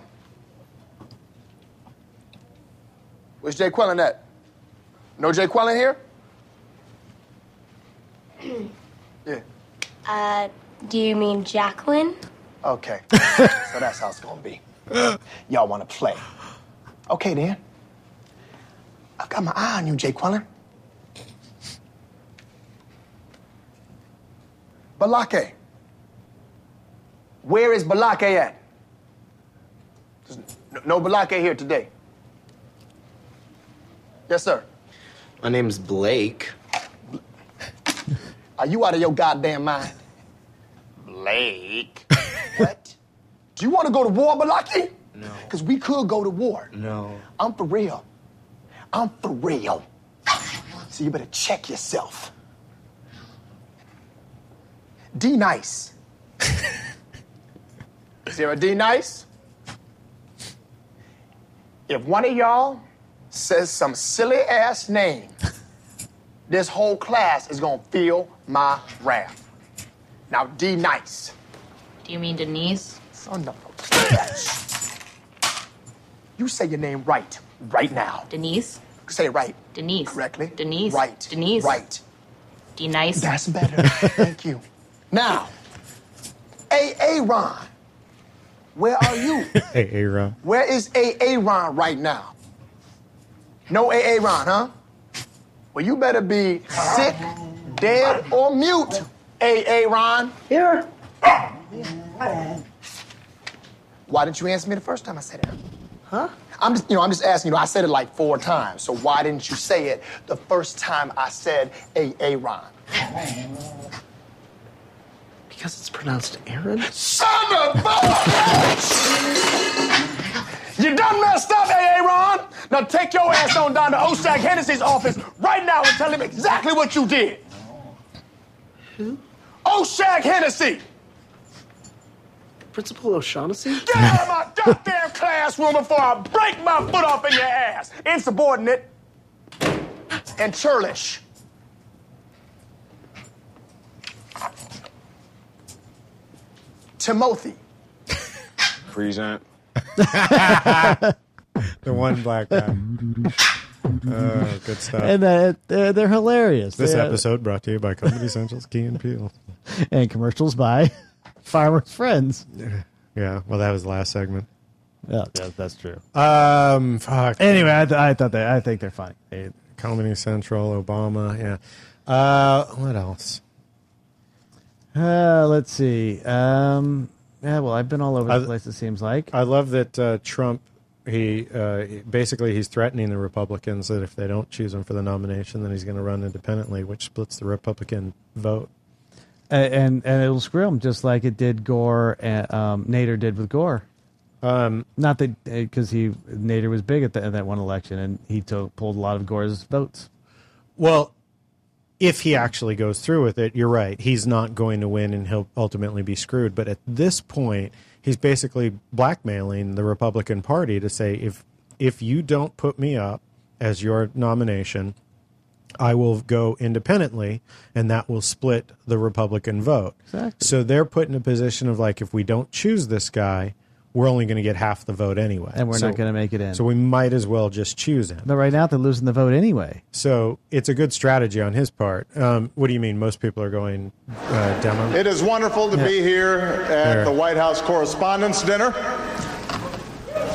Where's Jay Quellen at? No Jay Quellen here? yeah. Uh, do you mean Jacqueline? Okay. so that's how it's gonna be. Y'all wanna play. Okay then. I've got my eye on you, Jay Quellen. Balake. Where is Balake at? There's no- no Balake here today. Yes, sir. My name's Blake. Are you out of your goddamn mind? Blake. what? Do you want to go to war, Balaki? No. Because we could go to war. No. I'm for real. I'm for real. So you better check yourself. D nice. Sarah D nice. If one of y'all says some silly ass name, this whole class is gonna feel my wrath. Now D nice. Do you mean Denise? Son of a bitch. You say your name right, right now. Denise? Say it right. Denise. Correctly. Denise. Right. Denise. Right. D nice. That's better. Thank you. Now, A.A. Ron, where are you? Hey, Aaron. Where is A.A. Ron right now? No A.A. Ron, huh? Well, you better be sick, dead, or mute, A.A. Ron. Here. Why didn't you answer me the first time I said it? Huh? I'm just, you know, I'm just asking you. Know, I said it like four times. So why didn't you say it the first time I said A.A. Ron? Because it's pronounced Aaron? Son of a bitch! You done messed up, A.A. Ron. Now take your ass on down to Oshag Hennessy's office right now and tell him exactly what you did. Who? Oshag Hennessy. Principal O'Shaughnessy? Get out of my goddamn classroom before I break my foot off in your ass. Insubordinate and churlish. Timothy. Present. The one black guy. Oh, good stuff. And uh, they're, they're hilarious. this They- episode brought to you by Comedy Central's Key and Peele. and commercials by Farmers Friends. Yeah, well, that was the last segment. Yeah, yeah that's true. Um, fuck. Anyway, I, th- I thought they, I think they're funny. They- Comedy Central, Obama. Yeah. Uh, what else? Uh, let's see. Um, yeah, well, I've been all over the I- place. It seems like. I love that uh, Trump. He uh, basically he's threatening the Republicans that if they don't choose him for the nomination, then he's going to run independently, which splits the Republican vote. And and it'll screw him just like it did Gore and um, Nader did with Gore. Um, Not that because he Nader was big at, the, at that one election and he took, pulled a lot of Gore's votes. Well, if he actually goes through with it, you're right. He's not going to win, and he'll ultimately be screwed. But at this point, he's basically blackmailing the Republican Party to say if if you don't put me up as your nomination, I will go independently, and that will split the Republican vote. Exactly. So they're put in a position of like, if we don't choose this guy, we're only going to get half the vote anyway, And we're So- not going to make it in. So we might as well just choose him. but right now they're losing the vote anyway. So it's a good strategy on his part. Um, what do you mean? Most people are going uh, demo. It is wonderful to be here at There. the White House Correspondents' Dinner.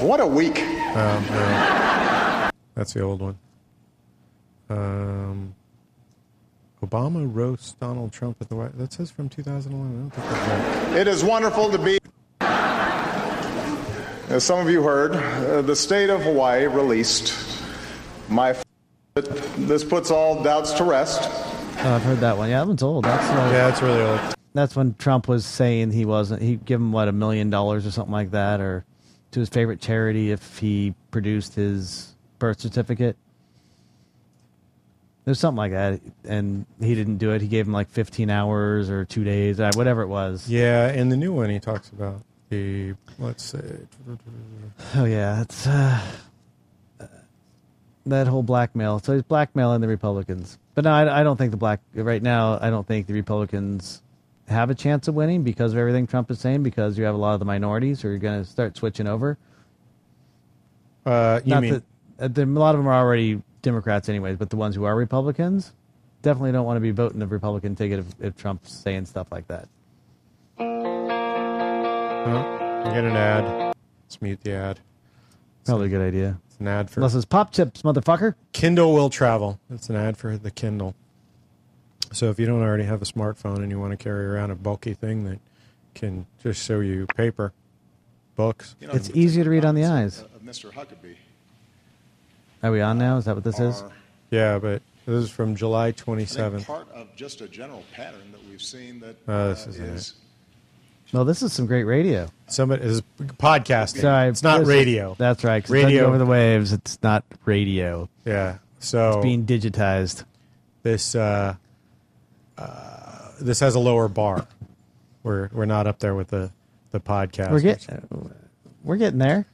What a week. Um, yeah. That's the old one. Um, Obama roasts Donald Trump at the White. That says from 2011. I don't think that's right. It is wonderful to be. As some of you heard, uh, the state of Hawaii released my. This puts all doubts to rest. Oh, I've heard that one. Yeah, that one's old. That's uh, Yeah, it's really old. That's when Trump was saying he wasn't. He give him what a million dollars or something like that, or to his favorite charity if he produced his birth certificate. There's something like that, and he didn't do it. He gave him like 15 hours or two days, uh, whatever it was. Yeah, and the new one he talks about the let's say Oh yeah, it's uh, that whole blackmail. So he's blackmailing the Republicans. But no, I, I don't think the black right now. I don't think the Republicans have a chance of winning because of everything Trump is saying. Because you have a lot of the minorities who are going to start switching over. Uh, you Not mean that uh, the, a lot of them are already Democrats, anyways. But the ones who are Republicans definitely don't want to be voting the Republican ticket if, if Trump's saying stuff like that. Huh? You get an ad. Let's mute the ad. Probably a good idea. It's an ad for Unless it's pop chips, motherfucker. Kindle will travel. It's an ad for the Kindle. So if you don't already have a smartphone and you want to carry around a bulky thing that can just show you paper, books, It's easier to read on the eyes. Of Mr. Huckabee. Are we on now? Is that what this is? Yeah, but this is from July I think 27th. part of just a general pattern that we've seen that Oh, this uh, isn't is Well, this is some great radio. Somebody is podcasting. Sorry, it's not this is- radio. that's right. 'cause it's Radio over the waves. It's not radio. Yeah. So It's being digitized. this uh, uh, this has a lower bar. We're we're not up there with the the podcast. We're get, we're getting there.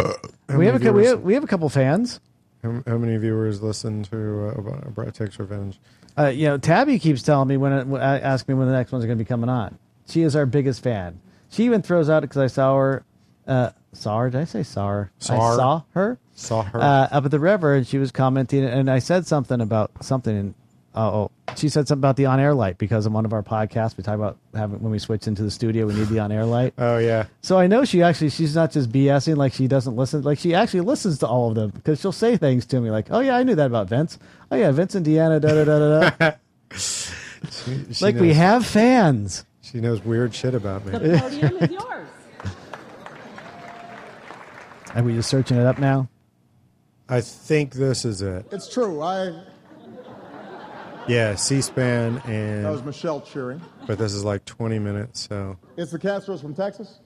How we have a we have, we have a couple fans. How, how many viewers listen to uh, about Brett Takes Revenge? Uh, you know, Tabby keeps telling me when it, uh, ask me when the next ones are going to be coming on. She is our biggest fan. She even throws out because I saw her. Uh, saw her? Did I say saw her? Saw I her? saw her. Saw her. uh, up at the river, and she was commenting, and I said something about something. And oh, she said something about the on-air light because in one of our podcasts we talk about having when we switch into the studio, we need the on-air light. Oh yeah. So I know she actually she's not just BSing like she doesn't listen like she actually listens to all of them because she'll say things to me like oh yeah I knew that about Vince oh yeah Vince and Deanna da da da da da She- she like we have fans She knows weird shit about me. The podium is yours. are we just searching it up now I think this is it. It's true. I Yeah, C-SPAN and. that was Michelle cheering. but this is like 20 minutes, so It's the Castros from Texas.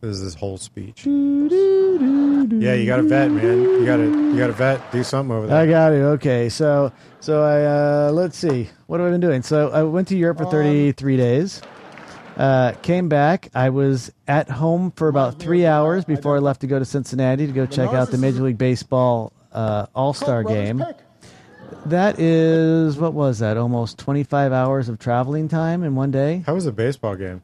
This is his whole speech. Yeah, you got to vet, man. You got to you got to vet. Do something over there. I got it okay so so I uh, let's see what have I been doing so I went to Europe for 33 days uh, came back I was at home for about three hours before I left to go to Cincinnati to go check out the Major League Baseball uh, All Star game. That is what was that? Almost twenty five hours of traveling time in one day. How was the baseball game?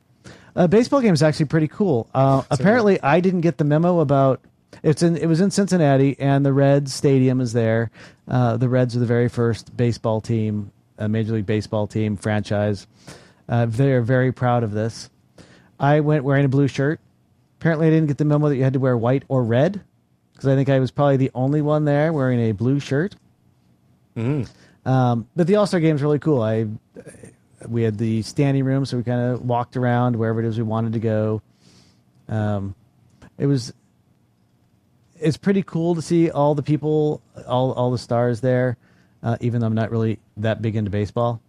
Uh, baseball game is actually pretty cool. Uh, apparently, I didn't get the memo about it's in. It was in Cincinnati, and the Reds stadium is there. Uh, the Reds are the very first baseball team a Major League Baseball team franchise. Uh, they are very proud of this. I went wearing a blue shirt. Apparently, I didn't get the memo that you had to wear white or red because I think I was probably the only one there wearing a blue shirt. Mm. Um, but the All Star game is really cool. I we had the standing room, so we kind of walked around wherever it is we wanted to go. Um, it was it's pretty cool to see all the people, all all the stars there. Uh, even though I'm not really that big into baseball,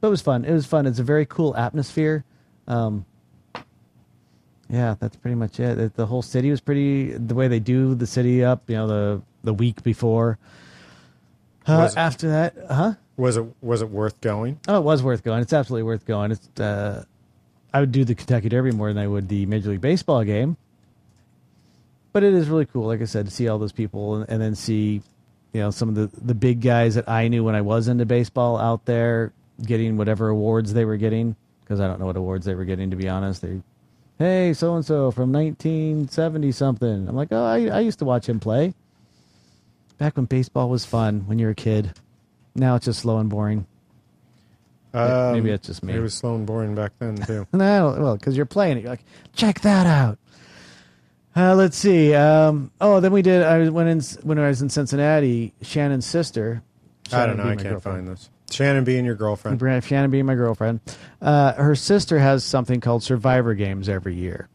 but it was fun. It was fun. It's a very cool atmosphere. Um, yeah, that's pretty much it. It- The whole city was pretty. The way they do the city up, you know, the the week before. Uh, after that, huh? Was it was it worth going? Oh, it was worth going. It's absolutely worth going. It's uh, I would do the Kentucky Derby more than I would the Major League Baseball game. But it is really cool, like I said, to see all those people and, and then see, you know, some of the the big guys that I knew when I was into baseball out there getting whatever awards they were getting because I don't know what awards they were getting to be honest. They, hey, so and so from 1970 something. I'm like, oh, I I used to watch him play. Back when baseball was fun when you were a kid. Now it's just slow and boring. Um, Maybe it's just me. It was slow and boring back then too. No, well, because you're playing it, you're like, check that out. Uh, let's see. Um, oh, then we did. I was when in when I was in Cincinnati. Shannon's sister. I don't Shannon know. I can't find this. Shannon being your girlfriend. Shannon being my girlfriend. Uh, her sister has something called Survivor Games every year,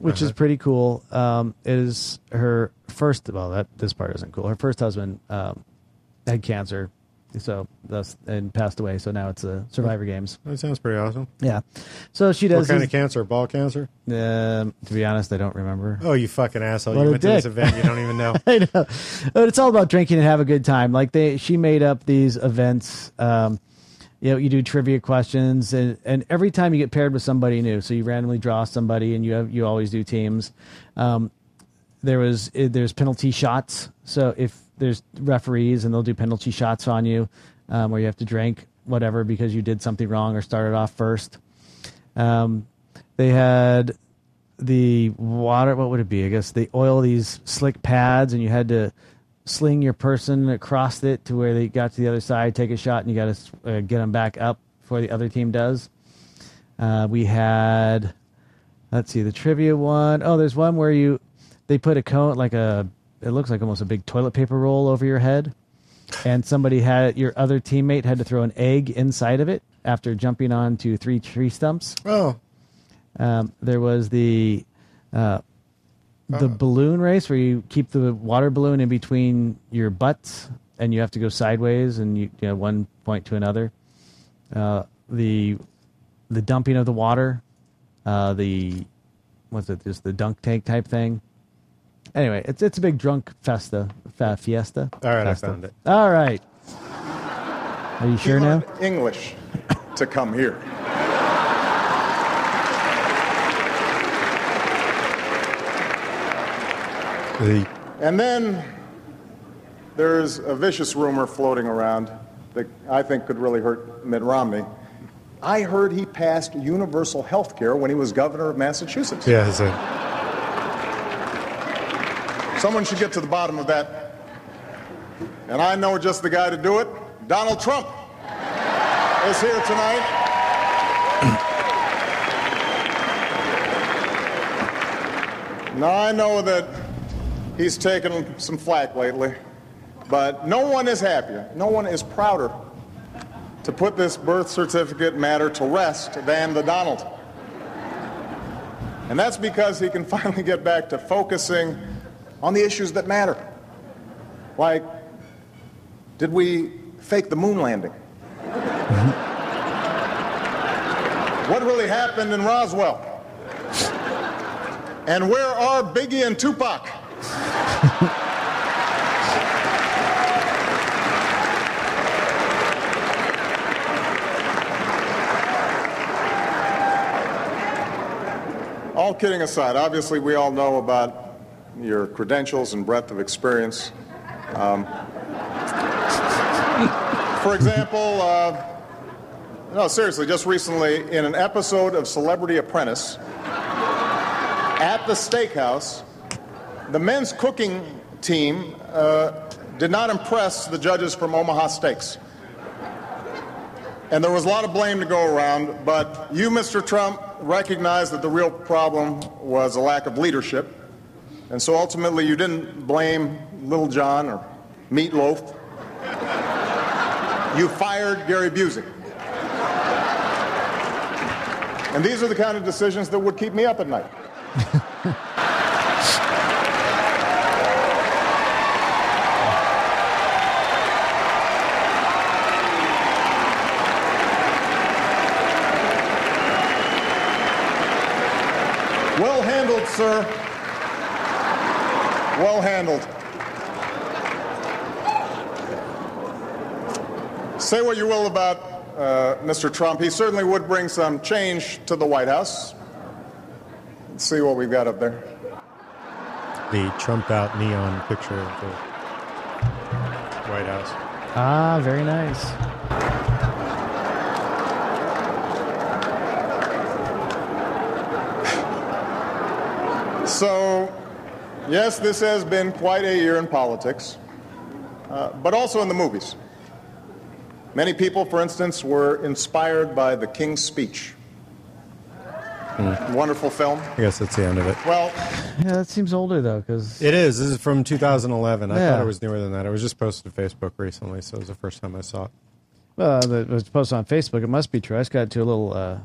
which is Uh-huh. pretty cool. Um, it is her first. Well, that this part isn't cool. Her first husband um, had cancer, so thus and passed away. So now it's a Survivor Games. That sounds pretty awesome. Yeah. So she does. What kind of cancer? Ball cancer? Um, to be honest, I don't remember. Oh, you fucking asshole! What you went to this event. You don't even know. I know, but it's all about drinking and have a good time. Like they, she made up these events. Um, you know, you do trivia questions, and, and every time you get paired with somebody new, so you randomly draw somebody, and you have you always do teams. Um, there was eh, there's penalty shots. So if there's referees, and they'll do penalty shots on you, um, where you have to drink whatever because you did something wrong or started off first. Um, they had the water. What would it be? I guess they oil these slick pads, and you had to sling your person across it to where they got to the other side, take a shot, and you got to uh, get them back up before the other team does. Uh, we had, let's see, the trivia one. Oh, there's one where you they put a cone like a it looks like almost a big toilet paper roll over your head, and somebody had your other teammate had to throw an egg inside of it after jumping onto three tree stumps. Oh, um, there was the uh, the balloon race where you keep the water balloon in between your butts and you have to go sideways and you, you know one point to another. Uh, the the dumping of the water, uh, the what's it? Just the dunk tank type thing. Anyway, it's it's a big drunk festa fa, fiesta. All right, I found it. All right. Are you sure He now? English to come here. The And then there's a vicious rumor floating around that I think could really hurt Mitt Romney. I heard he passed universal health care when he was governor of Massachusetts. yeah, it's a, Someone should get to the bottom of that. And I know just the guy to do it. Donald Trump is here tonight. now, I know that he's taken some flack lately, but no one is happier, no one is prouder to put this birth certificate matter to rest than the Donald. And that's because he can finally get back to focusing on the issues that matter. Like, did we fake the moon landing? what really happened in Roswell? And where are Biggie and Tupac? All kidding aside, obviously we all know about your credentials and breadth of experience. Um, for example, uh, no, seriously, just recently in an episode of Celebrity Apprentice at the steakhouse, the men's cooking team uh, did not impress the judges from Omaha Steaks. And there was a lot of blame to go around, but you, Mr. Trump, recognized that the real problem was a lack of leadership. And so ultimately, you didn't blame Lil Jon or Meatloaf. You fired Gary Busey. And these are the kind of decisions that would keep me up at night. Well handled, sir. Well handled. Say what you will about uh, Mr. Trump. He certainly would bring some change to the White House. Let's see what we've got up there. The Trump out neon picture of the White House. Ah, very nice. So, yes, this has been quite a year in politics, uh, but also in the movies. Many people, for instance, were inspired by The King's Speech. Wonderful film. I guess that's the end of it. Well, Yeah, that seems older though, because It is. This is from 2011. I Yeah. thought it was newer than that. It was just posted to Facebook recently, so it was the first time I saw it. well, it was posted on Facebook. It must be true. I just got to a little. Uh,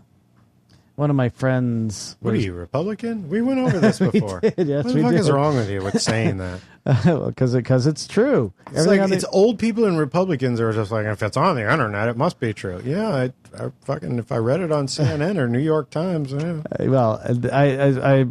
one of my friends. What are you, Republican? We went over this before. did, yes, what the fuck did. is wrong with you with saying that? Because because it's true. It's Everything like the- it's old people and Republicans are just like, if it's on the internet, it must be true. Yeah, I, I fucking if I read it on CNN or New York Times, yeah. Uh, well, I, I, I,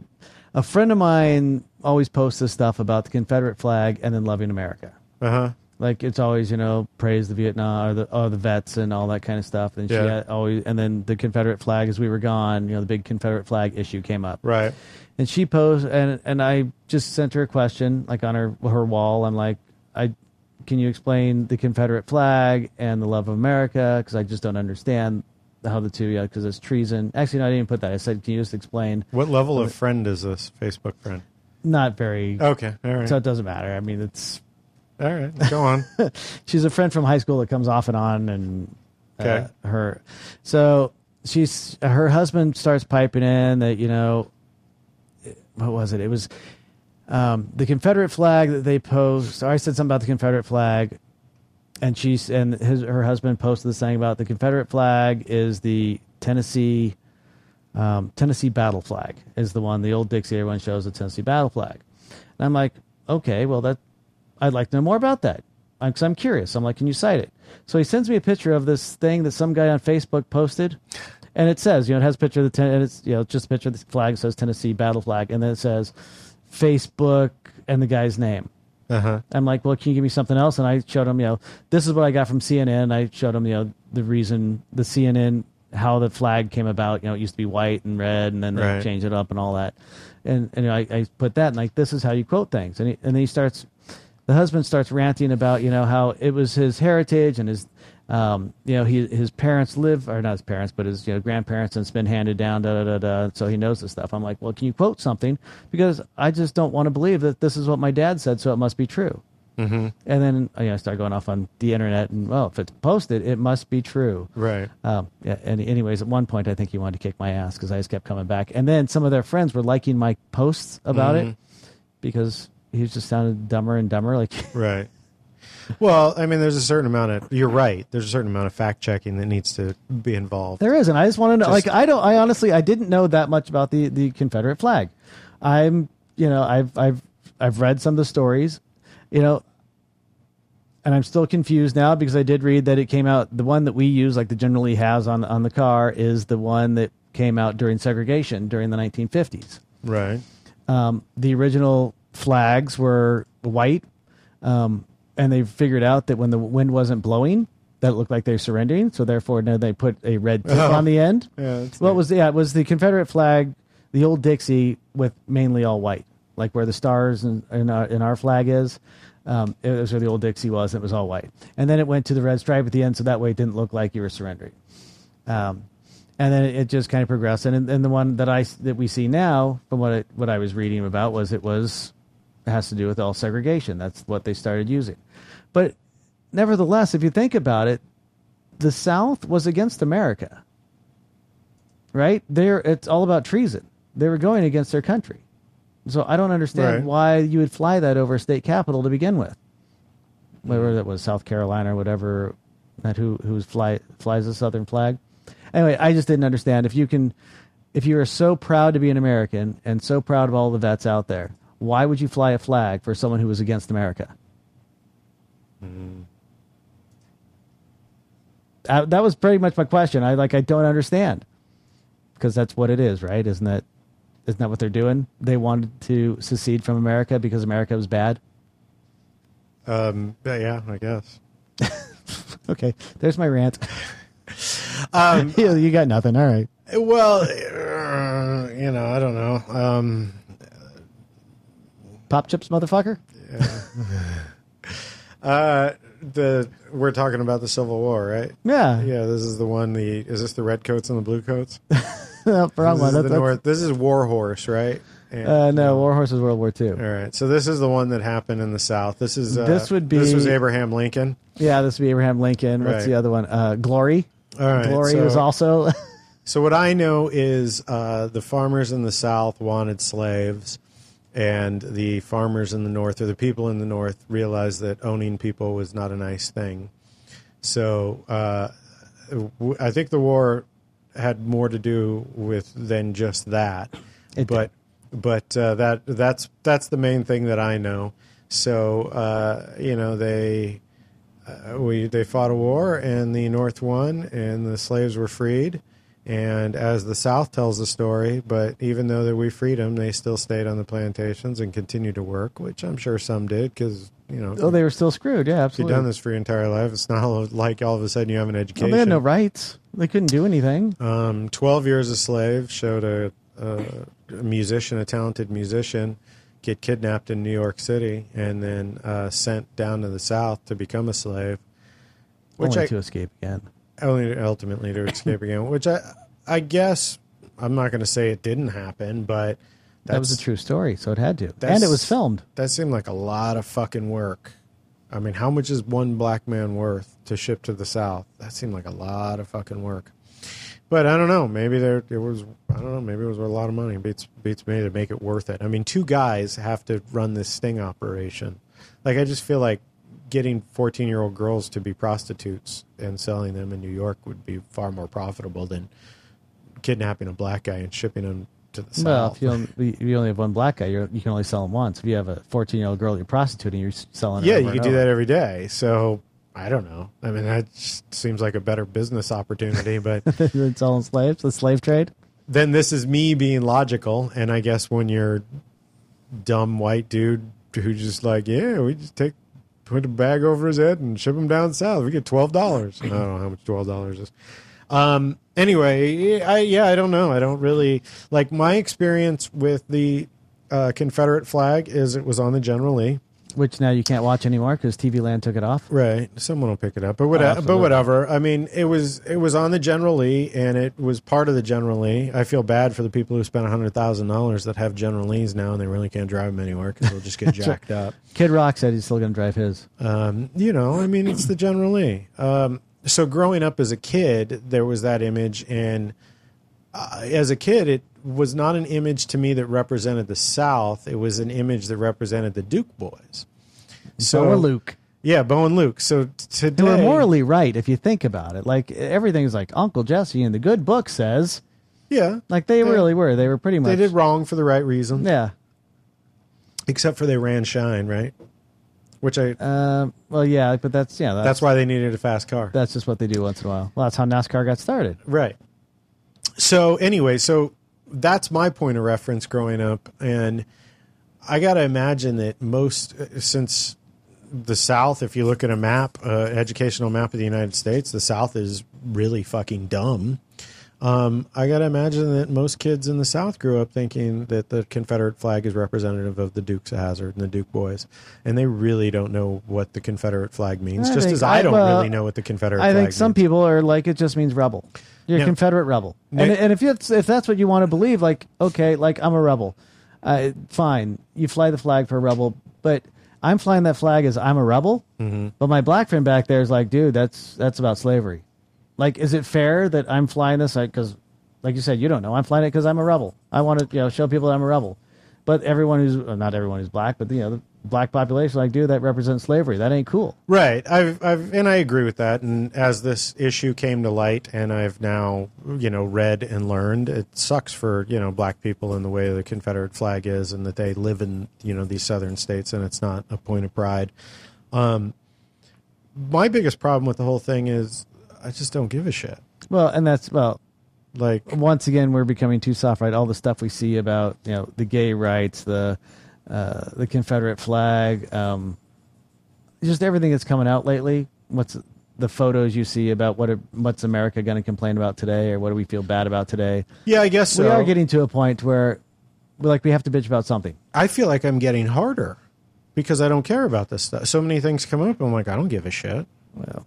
a friend of mine always posts this stuff about the Confederate flag and then loving America. Uh huh. Like it's always, you know, praise the Vietnam or the or the vets and all that kind of stuff. And she had always, and then the Confederate flag as we were gone, you know, the big Confederate flag issue came up. Right. And she posed, and and I just sent her a question, like on her her wall. I'm like, I, can you explain the Confederate flag and the love of America? Because I just don't understand how the two, yeah, because it's treason. Actually, no, I didn't even put that. I said, can you just explain? What level of friend is this Facebook friend? Not very. Okay, all right. So it doesn't matter. I mean, it's All right, go on. she's a friend from high school that comes off and on, and uh, Okay. her. So she's her husband starts piping in that you know, what was it? It was um, the Confederate flag that they post. I said something about the Confederate flag, and she's and his her husband posted this thing about the Confederate flag is the Tennessee. Um, Tennessee battle flag is the one, the old Dixie everyone shows the Tennessee battle flag. And I'm like, okay, well, that I'd like to know more about that because I'm curious. I'm like, can you cite it? So he sends me a picture of this thing that some guy on Facebook posted, and it says, you know, it has a picture of the ten, and it's you know just a picture of the flag says Tennessee battle flag, and then it says Facebook and the guy's name. Uh huh. I'm like, well, can you give me something else? And I showed him, you know, this is what I got from CNN. I showed him, you know, the reason the CNN how the flag came about. You know, it used to be white and red, and then they Right. changed it up and all that. And and I, I put that and like this is how you quote things. And he, and then he starts, the husband starts ranting about you know how it was his heritage and his. Um, you know, he, his parents live, or not his parents, but his you know grandparents, and it's been handed down. Da da da da. So he knows this stuff. I'm like, well, can you quote something? Because I just don't want to believe that this is what my dad said, so it must be true. Mm-hmm. And then you know, I start going off on the internet, and well, if it's posted, it must be true. Right. Um, yeah. And anyways, at one point, I think he wanted to kick my ass because I just kept coming back. And then some of their friends were liking my posts about Mhm. it because he just sounded dumber and dumber. Like, Right. Well, I mean, there's a certain amount of. You're right. There's a certain amount of fact checking that needs to be involved. There is, and I just want to know. Just- like, I don't. I honestly, I didn't know that much about the the Confederate flag. I'm, you know, I've I've I've read some of the stories, you know, and I'm still confused now because I did read that it came out. The one that we use, like the General Lee has on on the car, is the one that came out during segregation during the 1950s. Right. Um, the original flags were white, um, and they figured out that when the wind wasn't blowing, that it looked like they were surrendering. So therefore, now they put a red tip Oh. on the end. Yeah, well, it was yeah, it was the Confederate flag, the old Dixie with mainly all white, like where the stars in in our, in our flag is. Um, it was where the old Dixie was. And It was all white, and then it went to the red stripe at the end, so that way it didn't look like you were surrendering. Um, and then it, it just kind of progressed. And, and the one that I that we see now, from what it, what I was reading about, was it was it has to do with all segregation. That's what they started using. But nevertheless, if you think about it, the South was against America, right? There, it's all about treason. They were going against their country. So I don't understand Right. why you would fly that over a state capital to begin with. Whether that was South Carolina or whatever, that who who's fly flies the Southern flag. Anyway, I just didn't understand if you can, if you are so proud to be an American and so proud of all the vets out there, why would you fly a flag for someone who was against America? Uh, that was pretty much my question. I like I don't understand because that's what it is, right? Isn't that isn't that what they're doing? They wanted to secede from America because America was bad. Um, yeah, I guess. Okay, there's my rant. Um, you, you got nothing. All right. Well, uh, you know, I don't know. Um, Pop chips, motherfucker. Yeah. uh, the we're talking about the Civil War, right? Yeah. Yeah, this is the one. The is this the red coats and the blue coats? no, wrong this one. Is That- the that's- North, this is War Horse, right? And- Uh, no, War Horse is World War II. All right, so this is the one that happened in the South. This is uh, This would be this was Abraham Lincoln. Yeah, this would be Abraham Lincoln. What's Right. the other one? Uh, Glory. All right, Glory so- was also. So what I know is uh, the farmers in the South wanted slaves, and the farmers in the North, or the people in the North, realized that owning people was not a nice thing. So uh, w- I think the war had more to do with than just that. but but uh, that that's that's the main thing that I know. So uh, you know they uh, we they fought a war and the North won and the slaves were freed. And as the South tells the story, but even though that we freed them, they still stayed on the plantations and continued to work, which I'm sure some did because you know. oh, they were still screwed. Yeah, if you've done this for your entire life, it's not like all of a sudden you have an Well, education. they had no rights. They couldn't do anything. Um, Twelve Years a Slave showed a, a, a musician, a talented musician, get kidnapped in New York City and then uh, sent down to the South to become a slave. Only to escape again. Only ultimately to escape again. Which I, I guess, I'm not going to say it didn't happen, but That was a true story, so it had to. And it was filmed. That seemed like a lot of fucking work. I mean, how much is one black man worth to ship to the South? That seemed like a lot of fucking work. But I don't know. Maybe there it was. I don't know. Maybe it was a lot of money. Beats beats me to make it worth it. I mean, two guys have to run this sting operation. Like I just feel like getting fourteen year old girls to be prostitutes and selling them in New York would be far more profitable than kidnapping a black guy and shipping him to the Well, South. if you only, if you only have one black guy, you're, you can only sell him once. If you have a 14 year old girl you're prostituting, you're selling. yeah, you could do that every day. So I don't know. I mean, that seems like a better business opportunity. But you're selling slaves, the slave trade. then this is me being logical, and I guess when you're dumb white dude who just like, yeah, we just take put a bag over his head and ship him down south. We get twelve dollars. I don't know how much twelve dollars is. Um. Anyway, I yeah, I don't know. I don't really like my experience with the uh, Confederate flag is it was on the General Lee. Which now you can't watch anymore because TV Land took it off. Right. Someone will pick it up. But whatever, but whatever. I mean, it was it was on the General Lee and it was part of the General Lee. I feel bad for the people who spent $100,000 that have General Lees now and they really can't drive them anywhere cuz they'll just get jacked up. Kid Rock said he's still going to drive his. Um, you know, I mean, it's the General Lee. Um, so growing up as a kid, there was that image, and uh, as a kid, it was not an image to me that represented the South. It was an image that represented the Duke boys. Bo and Luke. Yeah, Bo and Luke. So today, They were morally right if you think about it. Like everything's like Uncle Jesse in the good book says. Yeah, like they, really were. They were pretty much. they did wrong for the right reason. Yeah. Except for they ran shine, right? Which I. Um, well, yeah, but that's yeah. That's, That's why they needed a fast car. That's just what they do once in a while. Well, that's how NASCAR got started. Right. So anyway, so that's my point of reference growing up, and I got to imagine that most uh, since the South, if you look at a map, uh, educational map of the United States, the South is really fucking dumb. Um, I got to imagine that most kids in the South grew up thinking that the Confederate flag is representative of the Dukes of Hazzard and the Duke boys, and they really don't know what the Confederate flag means. I just as I don't well, really know what the Confederate I flag think some means. people are like it just means rebel. You're a Confederate rebel, and and if it's if that's what you want to believe, like okay, like I'm a rebel, uh, fine. You fly the flag for a rebel, but I'm flying that flag as I'm a rebel. Mhm. But my black friend back there is like, dude, that's that's about slavery. Like, is it fair that I'm flying this? Because, like you said, you don't know. I'm flying it because I'm a rebel. I want to, you know, show people that I'm a rebel. But everyone who's well, not everyone who's black, but you know, the black population, like, dude, that represents slavery. That ain't cool. Right. I've, I've, and I agree with that. And as this issue came to light, and I've now, you know, read and learned, it sucks for you know black people in the way the Confederate flag is, and that they live in you know these southern states, and it's not a point of pride. Um, my biggest problem with the whole thing is I just don't give a shit. Well, and that's well, like once again, we're becoming too soft, right? All the stuff we see about you know the gay rights, the uh, the Confederate flag, um, just everything that's coming out lately. What's the photos you see about what are, what's America going to complain about today, or what do we feel bad about today? Yeah, I guess we are getting to a point where like we have to bitch about something. I feel like I'm getting harder because I don't care about this stuff. So many things come up, I'm like, I don't give a shit. Well,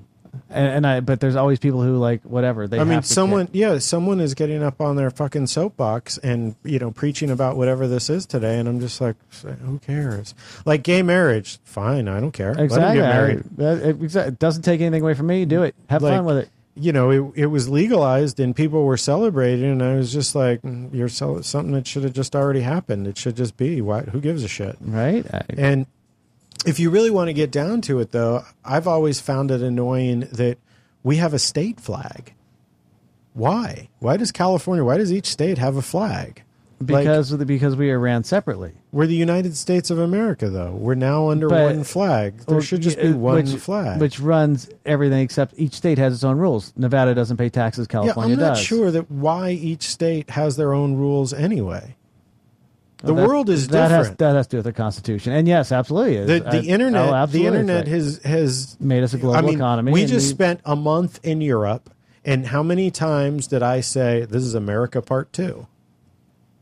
and, and I, but there's always people who like whatever they. I mean, someone, care. yeah, someone is getting up on their fucking soapbox and you know preaching about whatever this is today, and I'm just like, who cares? Like gay marriage, fine, I don't care. Exactly. get I- married. that- it, it doesn't take anything away from me. Do it. Have Like, fun with it. You know, it, it was legalized and people were celebrating, and I was just like, mm, you're cel- something that should have just already happened. It should just be. Why? Who gives a shit? Right. I- And if you really want to get down to it, though, I've always found it annoying that we have a state flag. Why? Why does California? Why does each state have a flag? Because the, because we are ran separately. we're the United States of America, though. We're now under But- one flag. There Well, should just uh, be one which, flag. which runs everything except each state has its own rules. Nevada doesn't pay taxes. California does. yeah, I'm not does. sure that why each state has their own rules anyway. The that- world is that different. Has, that has to do with the Constitution, and yes, absolutely. is. the, the I- internet oh, the internet has has made us a global I mean, economy. We just spent a month in Europe, and how many times did I say this is America Part Two?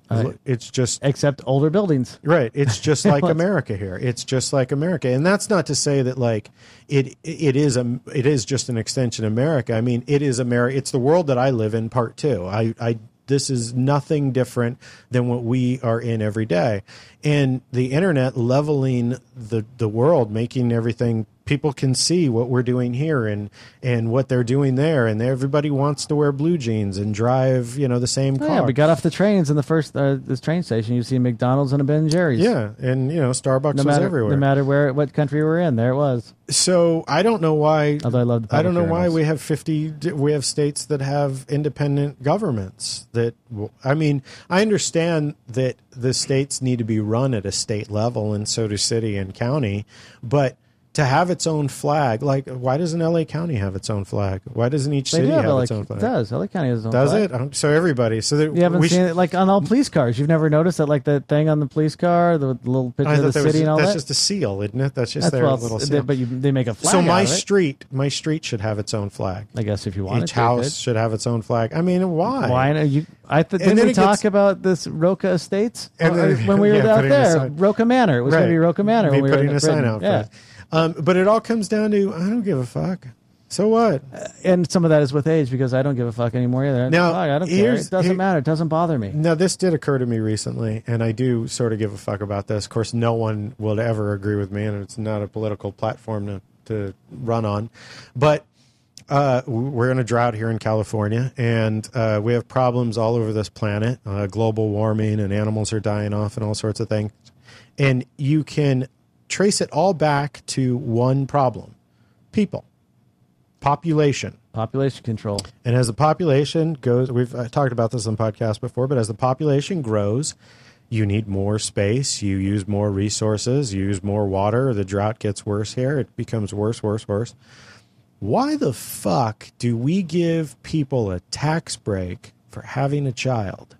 Uh, it's just except older buildings, right? It's just like America here. It's just like America, and that's not to say that like it it is a it is just an extension of America. I mean, it is America. It's the world that I live in. Part two. I I this is nothing different than what we are in every day, and the internet leveling the the world, making everything people can see what we're doing here and and what they're doing there, and everybody wants to wear blue jeans and drive you know the same Oh, car. yeah, we got off the trains in the first uh, this train station. You see a McDonald's and a Ben and Jerry's. Yeah, and you know Starbucks no was matter everywhere. no matter where what country we're in, there it was. So I don't know why. Although I love the I don't know public why we have fifty. We have states that have independent governments. That I mean, I understand that the states need to be run at a state level, and so do city and county. But to have its own flag, like why doesn't LA County have its own flag? Why doesn't each They city do have, have LA its own flag? does. LA County has its own flag. Does flag. it? Um, So everybody. So that You haven't seen should- it like on all police cars. You've never noticed that, like the thing on the police car, the little picture of the city was, and all that's that. just a seal, isn't it? That's just That's their well, little seal. but you, they make a flag. so my it. street, my street should have its own flag. I guess if you want, Each to, house should have its own flag. I mean, why? Why? You, I th- didn't we talk gets- about this Roca Estates Uh, then- when we were yeah, out there? Roca Manor. It was going to be Roca Manor. Me when we were putting in a sign Britain. out Yeah. Um, but it all comes down to I don't give a fuck. So what? And some of that is with age because I don't give a fuck anymore either. Now, Fuck, I don't care. It doesn't here- matter. It doesn't bother me. Now this did occur to me recently, and I do sort of give a fuck about this. Of course, no one will ever agree with me, and it's not a political platform to to run on. But uh, we're in a drought here in California, and uh, we have problems all over this planet. Uh, global warming, and animals are dying off, and all sorts of things. And you can trace it all back to one problem: people, population. Population control. And as the population goes, we've uh, talked about this on podcasts before, but as the population grows, you need more space, you use more resources, you use more water. The drought gets worse here. It becomes worse, worse, worse. Why the fuck do we give people a tax break for having a child?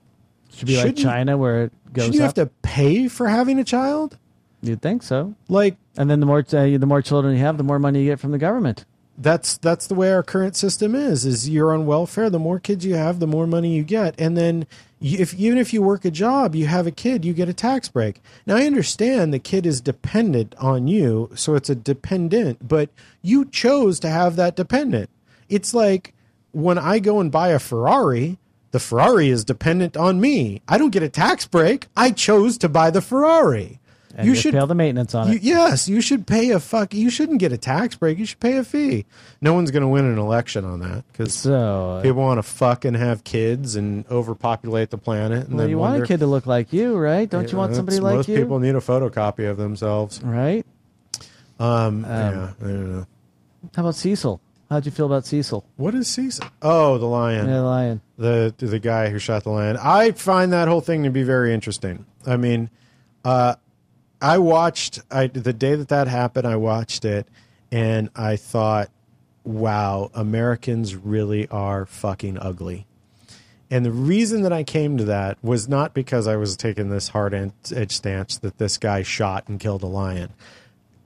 Should be like Shouldn't- China where it goes Should you have to pay for having a child? You'd think so. Like, and then the more uh, the more children you have, the more money you get from the government. that's that's the way our current system is is you're on welfare. The more kids you have the more money you get. And then if even if you work a job you have a kid you get a tax break. Now i understand the kid is dependent on you so it's a dependent but you chose to have that dependent. It's like when i go and buy a ferrari the ferrari is dependent on me. I don't get a tax break. I chose to buy the ferrari And you should pay the maintenance on you, it. Yes, you should pay a fuck. You shouldn't get a tax break. You should pay a fee. No one's going to win an election on that because So, uh, people want to fuck and have kids and overpopulate the planet. And well, then you want wonder, a kid to look like you, right? Don't you want somebody like most you? Most people need a photocopy of themselves. right? Um, yeah, I don't know. How about Cecil? How'd you feel about Cecil? What is Cecil? Oh, the lion. Yeah, the lion. the the guy who shot the lion. I find that whole thing to be very interesting. I mean, uh, I watched I the day that that happened. I watched it, and I thought, "Wow, Americans really are fucking ugly." And the reason that I came to that was not because I was taking this hard edge stance that this guy shot and killed a lion.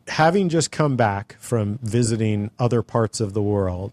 Having just come back from visiting other parts of the world,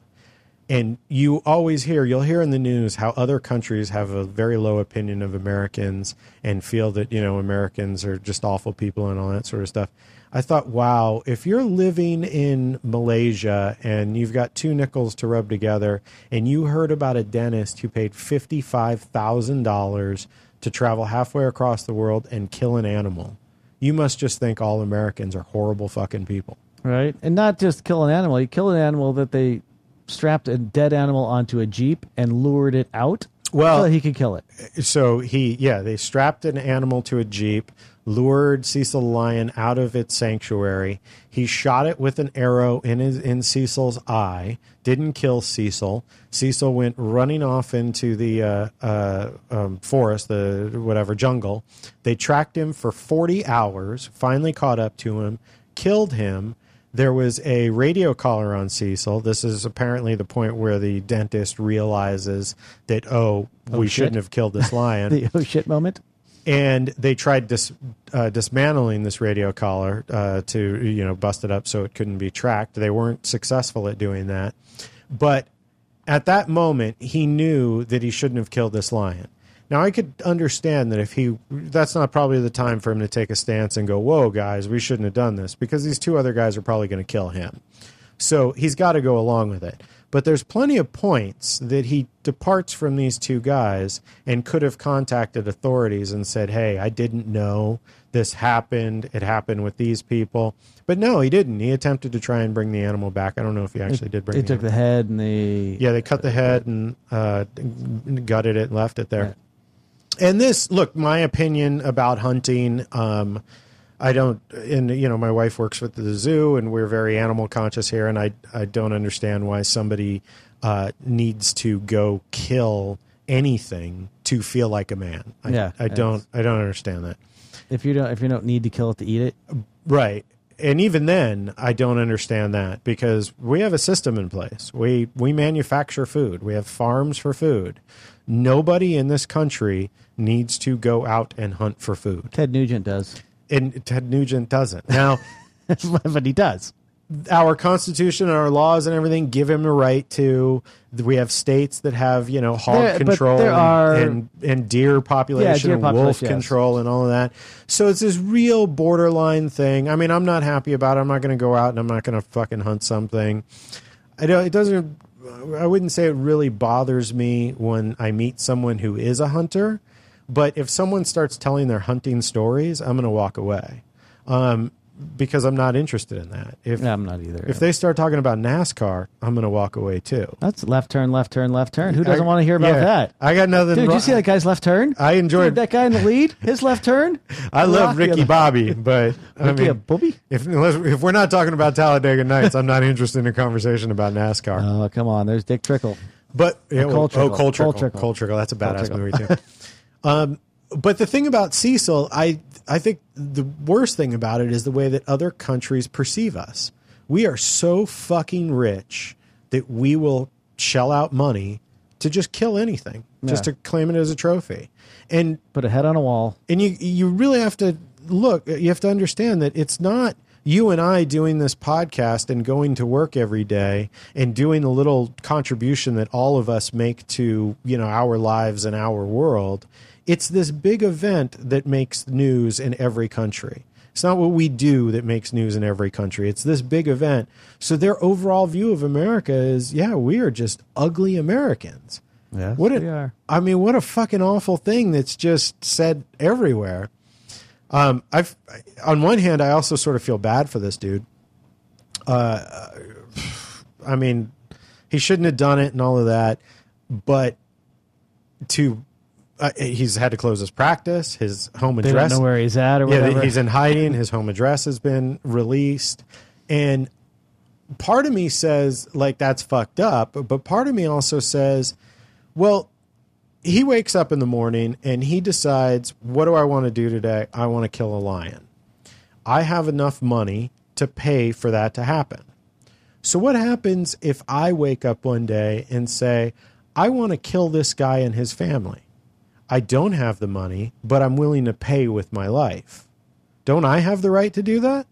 and you always hear you'll hear in the news how other countries have a very low opinion of Americans and feel that you know Americans are just awful people and all that sort of stuff. I thought, wow, if you're living in Malaysia and you've got two nickels to rub together, and you heard about a dentist who paid fifty five thousand dollars to travel halfway across the world and kill an animal, you must just think all Americans are horrible fucking people. Right? And not just kill an animal. You kill an animal that they strapped a dead animal onto a jeep and lured it out. Well- so he could kill it. so he yeah they strapped an animal to a jeep lured cecil the lion out of its sanctuary he shot it with an arrow in his in cecil's eye didn't kill cecil cecil went running off into the uh, uh, um, forest the whatever jungle they tracked him for 40 hours finally caught up to him killed him there was a radio collar on Cecil. This is apparently the point where the dentist realizes that, oh, Oh, we shit. shouldn't have killed this lion. The oh shit moment. and they tried dis, uh, dismantling this radio collar uh, to, you know, bust it up so it couldn't be tracked. They weren't successful at doing that. But at that moment, he knew that he shouldn't have killed this lion. Now, I could understand that if he, that's not probably the time for him to take a stance and go, whoa, guys, we shouldn't have done this because these two other guys are probably going to kill him. So he's got to go along with it. But there's plenty of points that he departs from these two guys and could have contacted authorities and said, hey, I didn't know this happened. It happened with these people. But no, he didn't. He attempted to try and bring the animal back. I don't know if he actually did bring They the took animal the head and they yeah, they cut the head and uh, gutted it and left it there. And this, look, my opinion about hunting, um, I don't, and you know, my wife works with the zoo, and we're very animal conscious here, and I, I don't understand why somebody uh, needs to go kill anything to feel like a man. I, Yeah, I don't, I don't understand that. if you don't if you don't need to kill it to eat it. Right. And even then, I don't understand that because we have a system in place. We we manufacture food. We have farms for food. Nobody in this country needs to go out and hunt for food. Ted Nugent does. And Ted Nugent doesn't. Now, but he does. Our constitution and our laws and everything give him a right to. We have states that have you know hog There- control are- and and deer population yeah, deer and wolf yes. control and all of that. So it's this real borderline thing. I mean, I'm not happy about it. I'm not going to go out and I'm not going to fucking hunt something. I don't. It doesn't. I wouldn't say it really bothers me when I meet someone who is a hunter, but if someone starts telling their hunting stories, I'm going to walk away. Um, because I'm not interested in that. If Yeah, I'm not either. if they start talking about NASCAR, I'm going to walk away too. That's left turn, left turn, left turn. Who doesn't I- want to hear about yeah. that? I got nothing. Dude, wrong- you see that guy's left turn? I enjoyed Dude, that guy in the lead. His left turn. I love Rocky Ricky Bobby, but I Ricky a mean, Bobby? if unless, if we're not talking about Talladega Nights, I'm not interested in a conversation about NASCAR. Oh, come on. There's Dick Trickle. But yeah, Cole oh, Trickle. Cole Trickle. Cole Trickle. Cole Trickle. That's a badass movie too. um, but the thing about Cecil, I I think the worst thing about it is the way that other countries perceive us. We are so fucking rich that we will shell out money to just kill anything, just to claim it as a trophy. And Put a head on a wall. and you you really have to look you have to understand that it's not you and I doing this podcast and going to work every day and doing the little contribution that all of us make to you know our lives and our world it's this big event that makes news in every country it's not what we do that makes news in every country it's this big event so their overall view of america is yeah we are just ugly americans Yes, what we are. I mean, what a fucking awful thing that's just said everywhere. Um, I've on one hand, I also sort of feel bad for this dude. Uh, I mean, he shouldn't have done it and all of that, but to uh, he's had to close his practice, his home address. They don't know where he's at or yeah, he's in hiding. His home address has been released, and part of me says like that's fucked up, but part of me also says, well, he wakes up in the morning and he decides, what do I want to do today? I want to kill a lion. I have enough money to pay for that to happen. So what happens if I wake up one day and say, I want to kill this guy and his family? I don't have the money, but I'm willing to pay with my life. Don't I have the right to do that?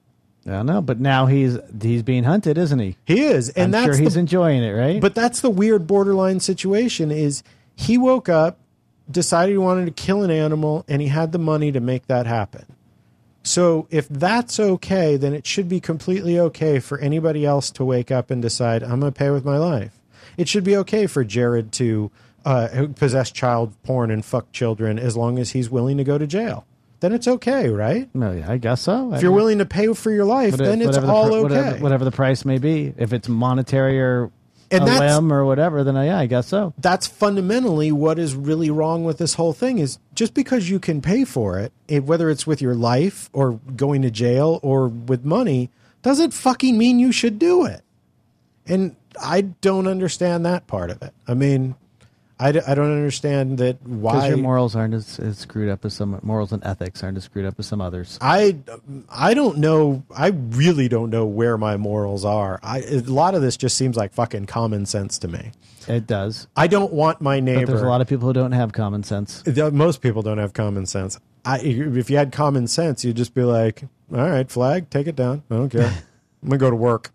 I don't know, but now he's he's being hunted, isn't he? He is, and I'm that's sure he's the, enjoying it, right? But that's the weird borderline situation is he woke up, decided he wanted to kill an animal, and he had the money to make that happen. So if that's okay, then it should be completely okay for anybody else to wake up and decide, I'm going to pay with my life. It should be okay for Jared to uh, possess child porn and fuck children as long as he's willing to go to jail. Then it's okay, right? No, yeah, I guess so. If you're willing to pay for your life, then it's the all okay. Whatever, whatever the price may be, if it's monetary or And a limb or whatever, then uh, yeah, I guess so. that's fundamentally what is really wrong with this whole thing is just because you can pay for it, it whether it's with your life or going to jail or with money doesn't fucking mean you should do it and i don't understand that part of it i mean i, d- I don't understand that Because why your morals aren't as, as screwed up as some morals and ethics aren't as screwed up as some others. I I don't know. I really don't know where my morals are. I a lot of this just seems like fucking common sense to me. It does. I don't want my neighbor. But there's a lot of people who don't have common sense. Most people don't have common sense. I, if you had common sense, you'd just be like, "All right, flag, take it down. I don't care. I'm gonna go to work.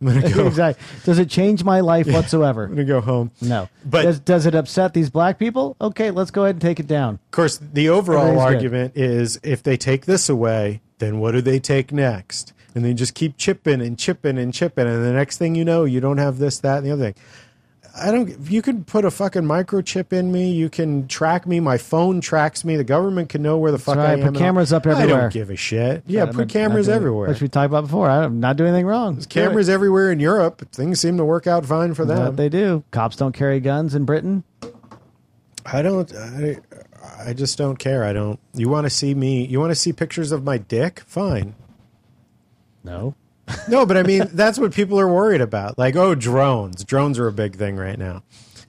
I'm gonna go. exactly. Does it change my life whatsoever? I'm gonna go home." No. But- does, does it upset these black people? Okay, let's go ahead and take it down. Of course, the overall Everything's good. argument is if they take this away, then what do they take next? And they just keep chipping and chipping and chipping, and the next thing you know, you don't have this, that, and the other thing. I don't. You can put a fucking microchip in me. You can track me. My phone tracks me. The government can know where the fuck right, I am. put cameras up everywhere. I don't give a shit. Yeah, put cameras doing- everywhere. Which we talked about before. I'm not doing anything wrong. There's cameras everywhere in Europe. Things seem to work out fine for them. they do. Cops don't carry guns in Britain. I don't. I, I just don't care. I don't. You want to see me? You want to see pictures of my dick? Fine. No. No, but I mean that's what people are worried about. Like, oh, drones. Drones are a big thing right now.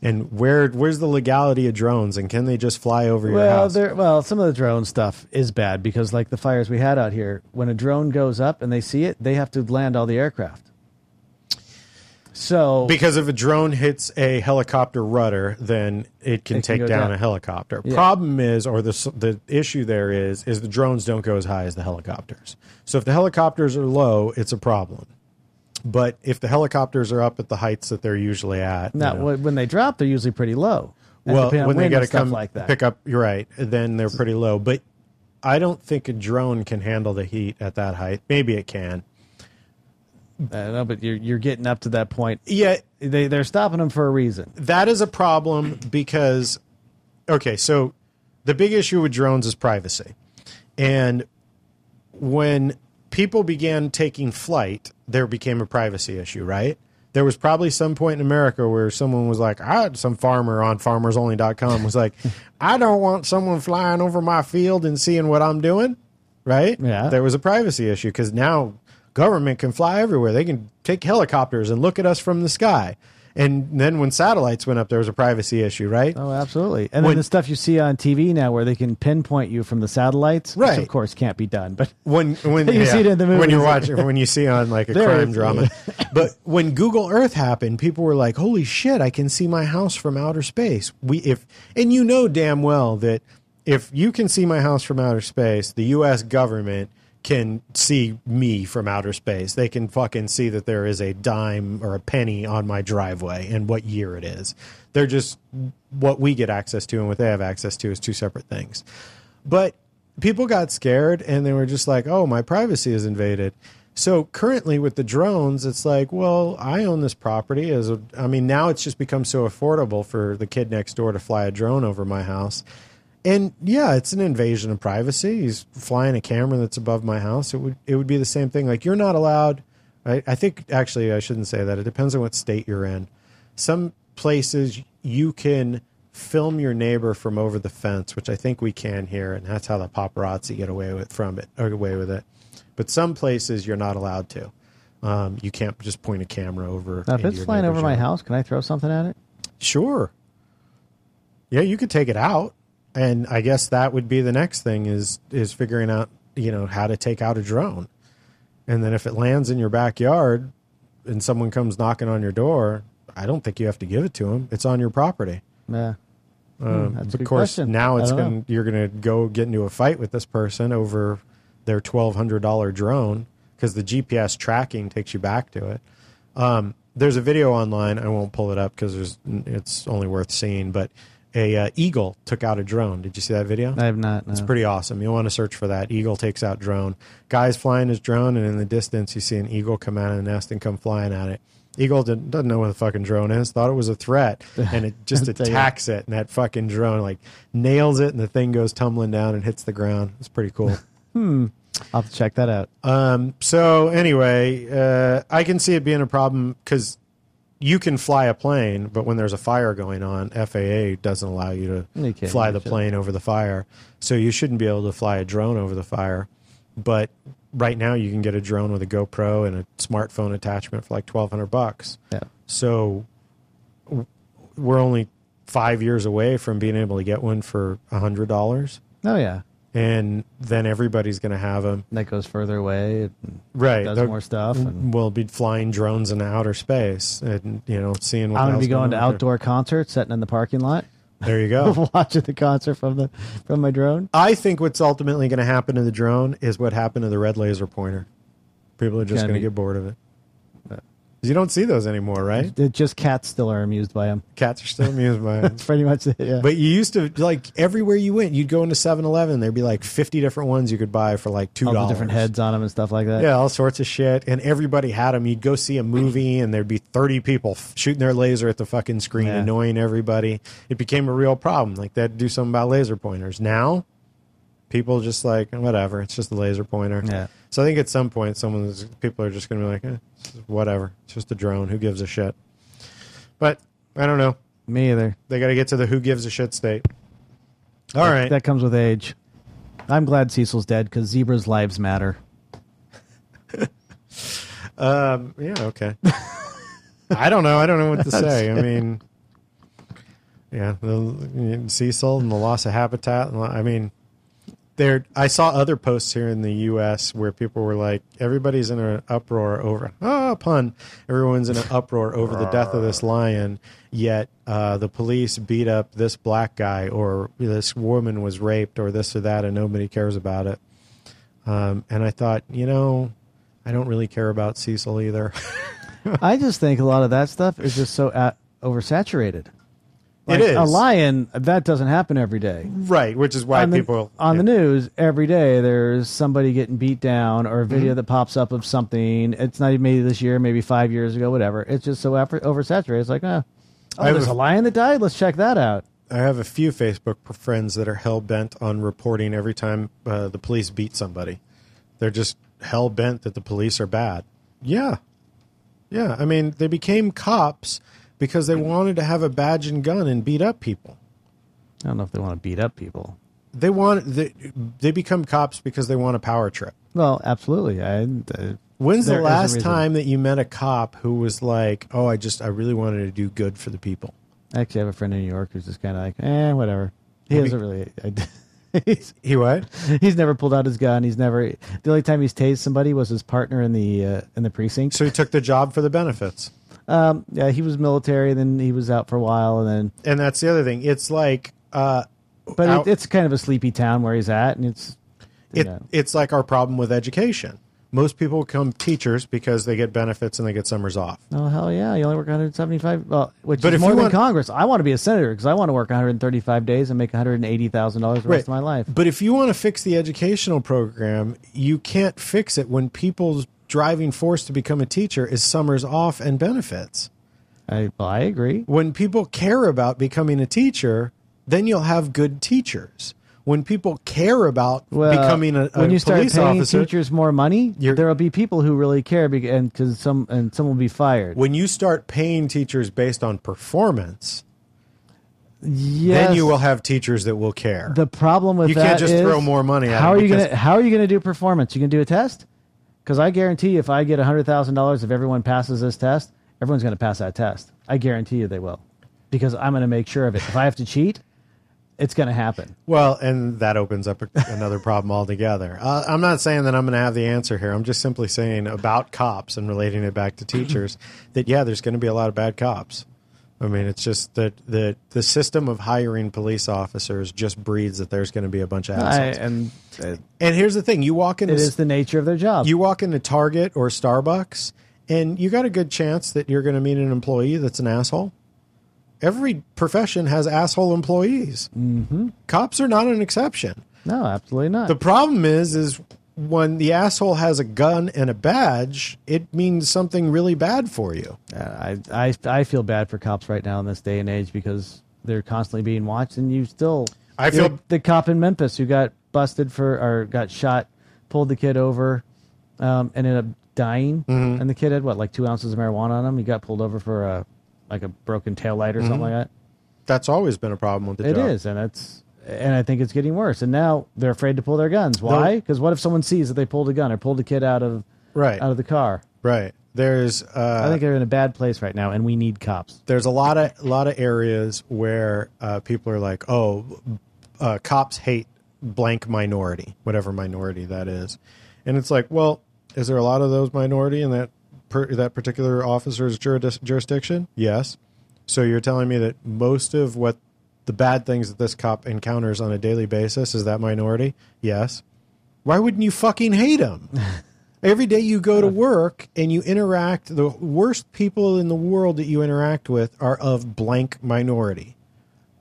And where where's the legality of drones? And can they just fly over your Well, house? there. Well, some of the drone stuff is bad because, like the fires we had out here, when a drone goes up and they see it, they have to land all the aircraft. So Because if a drone hits a helicopter rudder, then it can It take go down, down. a helicopter. Yeah. Problem is, or the the issue there is, is the drones don't go as high as the helicopters. So if the helicopters are low, it's a problem. But if the helicopters are up at the heights that they're usually at, you now, know, when they drop, they're usually pretty low. And well, when they got to come like that. pick up, you're right. Then they're pretty low. But I don't think a drone can handle the heat at that height. Maybe it can. I don't know, but you're you're getting up to that point. Yeah, they they're stopping them for a reason. that is a problem because okay so the big issue with drones is privacy and when people began taking flight there became a privacy issue right there was probably some point in america where someone was like i some farmer on farmersonly.com was like i don't want someone flying over my field and seeing what i'm doing right Yeah. there was a privacy issue because now government can fly everywhere they can take helicopters and look at us from the sky and then when satellites went up there was a privacy issue right Oh, absolutely. And When- then the stuff you see on TV now, where they can pinpoint you from the satellites, Right. Which of course can't be done. But when when You see it in the movie, when you're watching when you see on like a crime drama. but when Google Earth happened, people were like, "Holy shit, I can see my house from outer space." We if and you know damn well that if you can see my house from outer space, the US government can see me from outer space. They can fucking see that there is a dime or a penny on my driveway and what year it is. They're just what we get access to and what they have access to is two separate things. But people got scared and they were just like, oh, my privacy is invaded. So currently with the drones, it's like, well, I own this property. As I mean, now it's just become so affordable for the kid next door to fly a drone over my house. And yeah, it's an invasion of privacy. He's flying a camera that's above my house. It would it would be the same thing. Like you're not allowed. I, I think actually I shouldn't say that. It depends on what state you're in. Some places you can film your neighbor from over the fence, which I think we can here, and that's how the paparazzi get away with from it or away with it. But some places you're not allowed to. Um, you can't just point a camera over. Now, if it's flying over neighbor's my house, can I throw something at it? Sure. Yeah, you could take it out, and I guess that would be the next thing is is figuring out you know how to take out a drone, and then if it lands in your backyard, and someone comes knocking on your door, I don't think you have to give it to them. It's on your property. Yeah. Um, Hmm, that's a of course, question. now it's know. going you're going to go get into a fight with this person over their twelve hundred dollar drone because the GPS tracking takes you back to it. Um, there's a video online. I won't pull it up because there's it's only worth seeing. But a uh, eagle took out a drone. Did you see that video? I have not. It's pretty awesome. You want to search for that. Eagle takes out drone. Guy's flying his drone, and in the distance, you see an eagle come out of the nest and come flying at it. Eagle didn't, doesn't know what the fucking drone is. Thought it was a threat, and it just I'll tell you. attacks it. And that fucking drone like nails it, and the thing goes tumbling down and hits the ground. It's pretty cool. Hmm. I'll have to check that out. Um, so anyway, uh, I can see it being a problem because you can fly a plane, but when there's a fire going on, FAA doesn't allow you You to can't fly the plane over the fire. So you shouldn't be able to fly a drone over the fire. But right now, you can get a drone with a GoPro and a smartphone attachment for like twelve hundred bucks. Yeah. So we're only five years away from being able to get one for a hundred dollars. Oh yeah. And then everybody's going to have them. That goes further away. It right Does They'll- more stuff. And we'll be flying drones in outer space and you know seeing what I'm gonna be going to on out there. outdoor concerts, sitting in the parking lot. there you go watching the concert from the from my drone. i think what's ultimately going to happen to the drone is what happened to the red laser pointer people are just going to get bored of it you don't see those anymore right It, just cats still are amused by them. cats are still amused by it That's pretty much it. Yeah. but you used to like everywhere you went you'd go into 7-eleven there'd be like 50 different ones you could buy for like $2 all different heads on them and stuff like that. Yeah, all sorts of shit. And everybody had them. You'd go see a movie, and there'd be 30 people f- shooting their laser at the fucking screen, Yeah. annoying everybody. It became a real problem. Like, they had to do something about laser pointers. Now, people just like, whatever, it's just a laser pointer. Yeah. So I think at some point, someone's people are just going to be like, eh, whatever. It's just a drone. Who gives a shit? But I don't know. Me either. They got to get to the who gives a shit state. All That- right. That comes with age. I'm glad Cecil's dead because zebras' lives matter. Um, yeah, okay. I don't know. I don't know what to say. I mean, yeah, the Cecil and the loss of habitat. I mean, there. I saw other posts here in the U.S. where people were like, "Everybody's in an uproar over ah pun. Everyone's in an uproar over the death of this lion." Yet uh, the police beat up this black guy, or this woman was raped, or this or that, and nobody cares about it. Um, and I thought, you know, I don't really care about Cecil either. I just think a lot of that stuff is just so uh, oversaturated. Like, It is. a lion that doesn't happen every day. right, which is why on the, people on the news every day there's somebody getting beat down or a video Mhm. that pops up of something. It's not even maybe this year, maybe five years ago, whatever. It's just so after, oversaturated. It's like, oh, I oh there's a- a lion that died. Let's check that out. I have a few Facebook friends that are hell bent on reporting every time uh, the police beat somebody. They're just hell bent that the police are bad. Yeah, yeah. I mean, they became cops because they wanted to have a badge and gun and beat up people. I don't know if they want to beat up people. They want they, they become cops because they want a power trip. Well, absolutely. I, uh, When's the last time that you met a cop who was like, "Oh, I just I really wanted to do good for the people"? I actually have a friend in New York who's just kind of like, eh, whatever. He Maybe- doesn't really. I, he's, he what? He's never pulled out his gun. He's never. The only time he's tased somebody was his partner in the uh, in the precinct. So he took the job for the benefits. Um, yeah, he was military. And then he was out for a while, and then. And that's the other thing. It's like, uh, But out- it, it's kind of a sleepy town where he's at, and it's. it, know. it's like our problem with education. Most people become teachers because they get benefits and they get summers off. Oh hell yeah! You only work 175. Well, which But is if more than want- Congress. I want to be a senator because I want to work 135 days and make 180 thousand dollars the rest of my life. But if you want to fix the educational program, you can't fix it when people's driving force to become a teacher is summers off and benefits. I well, I agree. When people care about becoming a teacher, then you'll have good teachers. When people care about Well, becoming a, a when you start police paying officer, teachers more money, there will be people who really care, be- and because some and some will be fired. when you start paying teachers based on performance, Yes. then you will have teachers that will care. The problem with You can't just throw more money at How it are you gonna How are you gonna do performance? You gonna do a test? Because I guarantee you, if I get hundred thousand dollars, if everyone passes this test, everyone's gonna pass that test. I guarantee you they will, because I'm gonna make sure of it. If I have to cheat, it's gonna happen. Well, and that opens up another problem altogether. Uh, I'm not saying that I'm going to have the answer here. I'm just simply saying about cops and relating it back to teachers that yeah, there's going to be a lot of bad cops. I mean, it's just that the the system of hiring police officers just breeds that there's going to be a bunch of I, assholes. and uh, and here's the thing: you walk into it is the nature of their job. you walk into Target or Starbucks, and you got a good chance that you're going to meet an employee that's an asshole. Every profession has asshole employees. Mm-hmm. Cops are not an exception. No, absolutely not. The problem is, is when the asshole has a gun and a badge, it means something really bad for you. I, I I feel bad for cops right now in this day and age because they're constantly being watched, and you still. I feel- like the cop in Memphis who got busted for or got shot, pulled the kid over, um, ended up dying, Mm-hmm. and the kid had what like two ounces of marijuana on him. He got pulled over for a like a broken tail light or something Mhm. like that. That's always been a problem with the It job. is, and it's and I think it's getting worse. And now they're afraid to pull their guns. Why? Because what if someone sees that they pulled a gun or pulled a kid out of right out of the car? Right. There's. Uh, I think they're in a bad place right now, and we need cops. there's a lot of a lot of areas where uh, people are like, oh, uh, cops hate blank minority, whatever minority that is, and it's like, well, is there a lot of those minority in that per, that particular officer's juris, jurisdiction? Yes. So you're telling me that most of what the bad things that this cop encounters on a daily basis is that minority? Yes. Why wouldn't you fucking hate him? Every day you go to work and you interact, the worst people in the world that you interact with are of blank minority.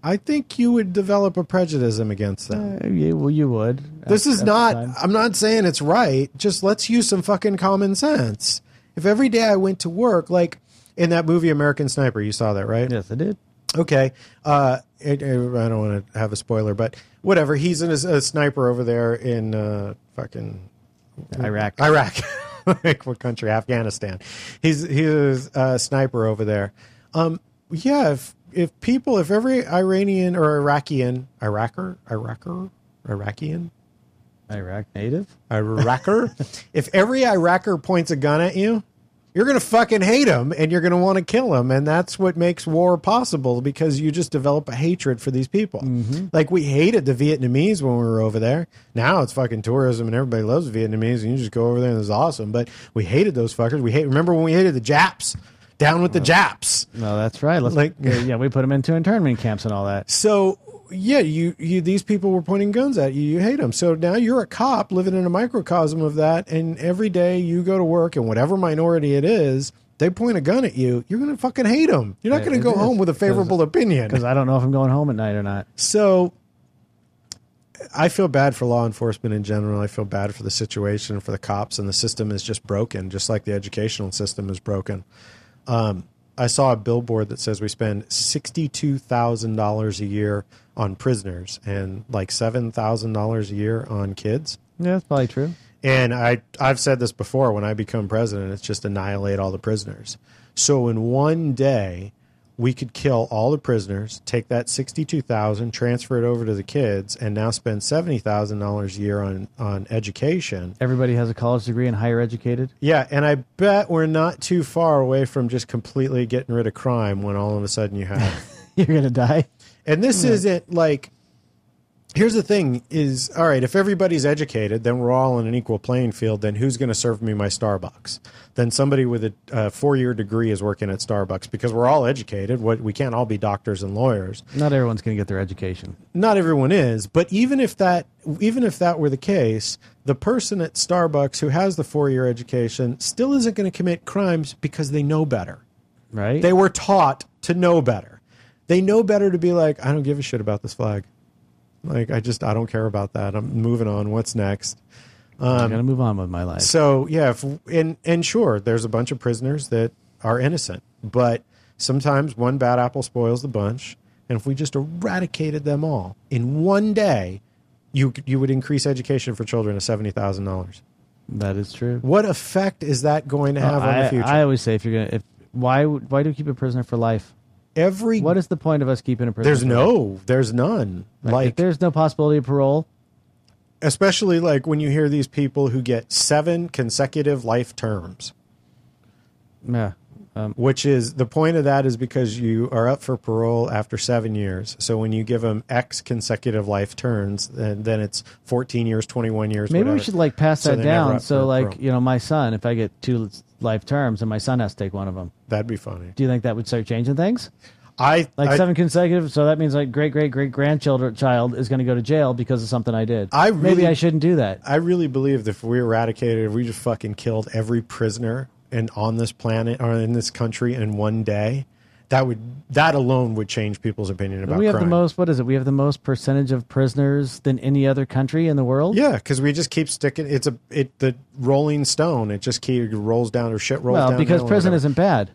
I think you would develop a prejudice against them. Uh, yeah, well, you would. this at- is at not. I'm not saying it's right. Just let's use some fucking common sense. If every day I went to work, like in that movie American Sniper, you saw that, right? Yes, I did. Okay. Uh, it- I don't want to have a spoiler, but whatever. He's in a, a sniper over there in uh, fucking Iraq. Iraq. like what country? Afghanistan. He's he's a sniper over there. Um, yeah. If if people, if every Iranian or Iraqian, Iraker, Iraker, Iraqian, Iraq native, Iraker, if every Iraker points a gun at you, you're going to fucking hate him and you're going to want to kill him. And that's what makes war possible because you just develop a hatred for these people. Mm-hmm. Like we hated the Vietnamese when we were over there. Now it's fucking tourism and everybody loves Vietnamese and you just go over there and it's awesome. But we hated those fuckers. We hate, remember when we hated the Japs? Down with the Japs. No, that's right. Let's Like- like, yeah, we put them into internment camps and all that. So yeah, you, you these people were pointing guns at you. You hate them. So now you're a cop living in a microcosm of that, and every day you go to work, and whatever minority it is, they point a gun at you. You're gonna fucking hate them. You're not gonna it go home with a favorable opinion. because I don't know if I'm going home at night or not. So I feel bad for law enforcement in general. I feel bad for the situation for the cops, and the system is just broken, just like the educational system is broken. Um, I saw a billboard that says we spend sixty-two thousand dollars a year on prisoners and like seven thousand dollars a year on kids. Yeah, that's probably true. And I I've said this before. When I become president, it's just annihilate all the prisoners. So in one day, we could kill all the prisoners, take that sixty-two thousand, transfer it over to the kids, and now spend seventy thousand dollars a year on on education. Everybody has a college degree and higher educated. Yeah, and I bet we're not too far away from just completely getting rid of crime when all of a sudden you have You're gonna die. And this hmm. isn't like here's the thing is all right, if everybody's educated, then we're all on an equal playing field, then who's going to serve me my Starbucks? Then somebody with a uh, four-year degree is working at Starbucks because we're all educated. What we can't all be doctors and lawyers. Not everyone's gonna get their education. Not everyone is, but even if that even if that were the case, the person at Starbucks who has the four-year education still isn't going to commit crimes because they know better. Right? They were taught to know better. They know better to be like, I don't give a shit about this flag. Like, I just, I don't care about that. I'm moving on. What's next? I'm um, gonna move on with my life. So yeah, if, and and sure, there's a bunch of prisoners that are innocent, but sometimes one bad apple spoils the bunch, And if we just eradicated them all in one day, you you would increase education for children to seventy thousand dollars. That is true. What effect is that going to have on I, the future? I always say if you're gonna, if why why do we keep a prisoner for life? Every What is the point of us keeping a prisoner? there's no, there's none. Like, Like if there's no possibility of parole. especially like when you hear these people who get seven consecutive life terms. Yeah. Um, which is the point of that is because you are up for parole after seven years. So when you give them X consecutive life turns, then, then it's 14 years, 21 years. Maybe we should like pass So that down. So like parole. you know, my son, if I get two life terms, and my son has to take one of them, that'd be funny. do you think that would start changing things? I Like I, seven consecutive, so that means like great great great grandchildren child is going to go to jail because of something I did. I maybe I shouldn't do that. I really believe that if we eradicated, if we just fucking killed every prisoner and on this planet or in this country in one day, that would that alone would change people's opinion about we have crime. the most. What is it? We have the most percentage of prisoners than any other country in the world. Yeah, because we just keep sticking. It's a it the Rolling Stone. It just keep rolls down or shit rolls well, down. because prison isn't bad.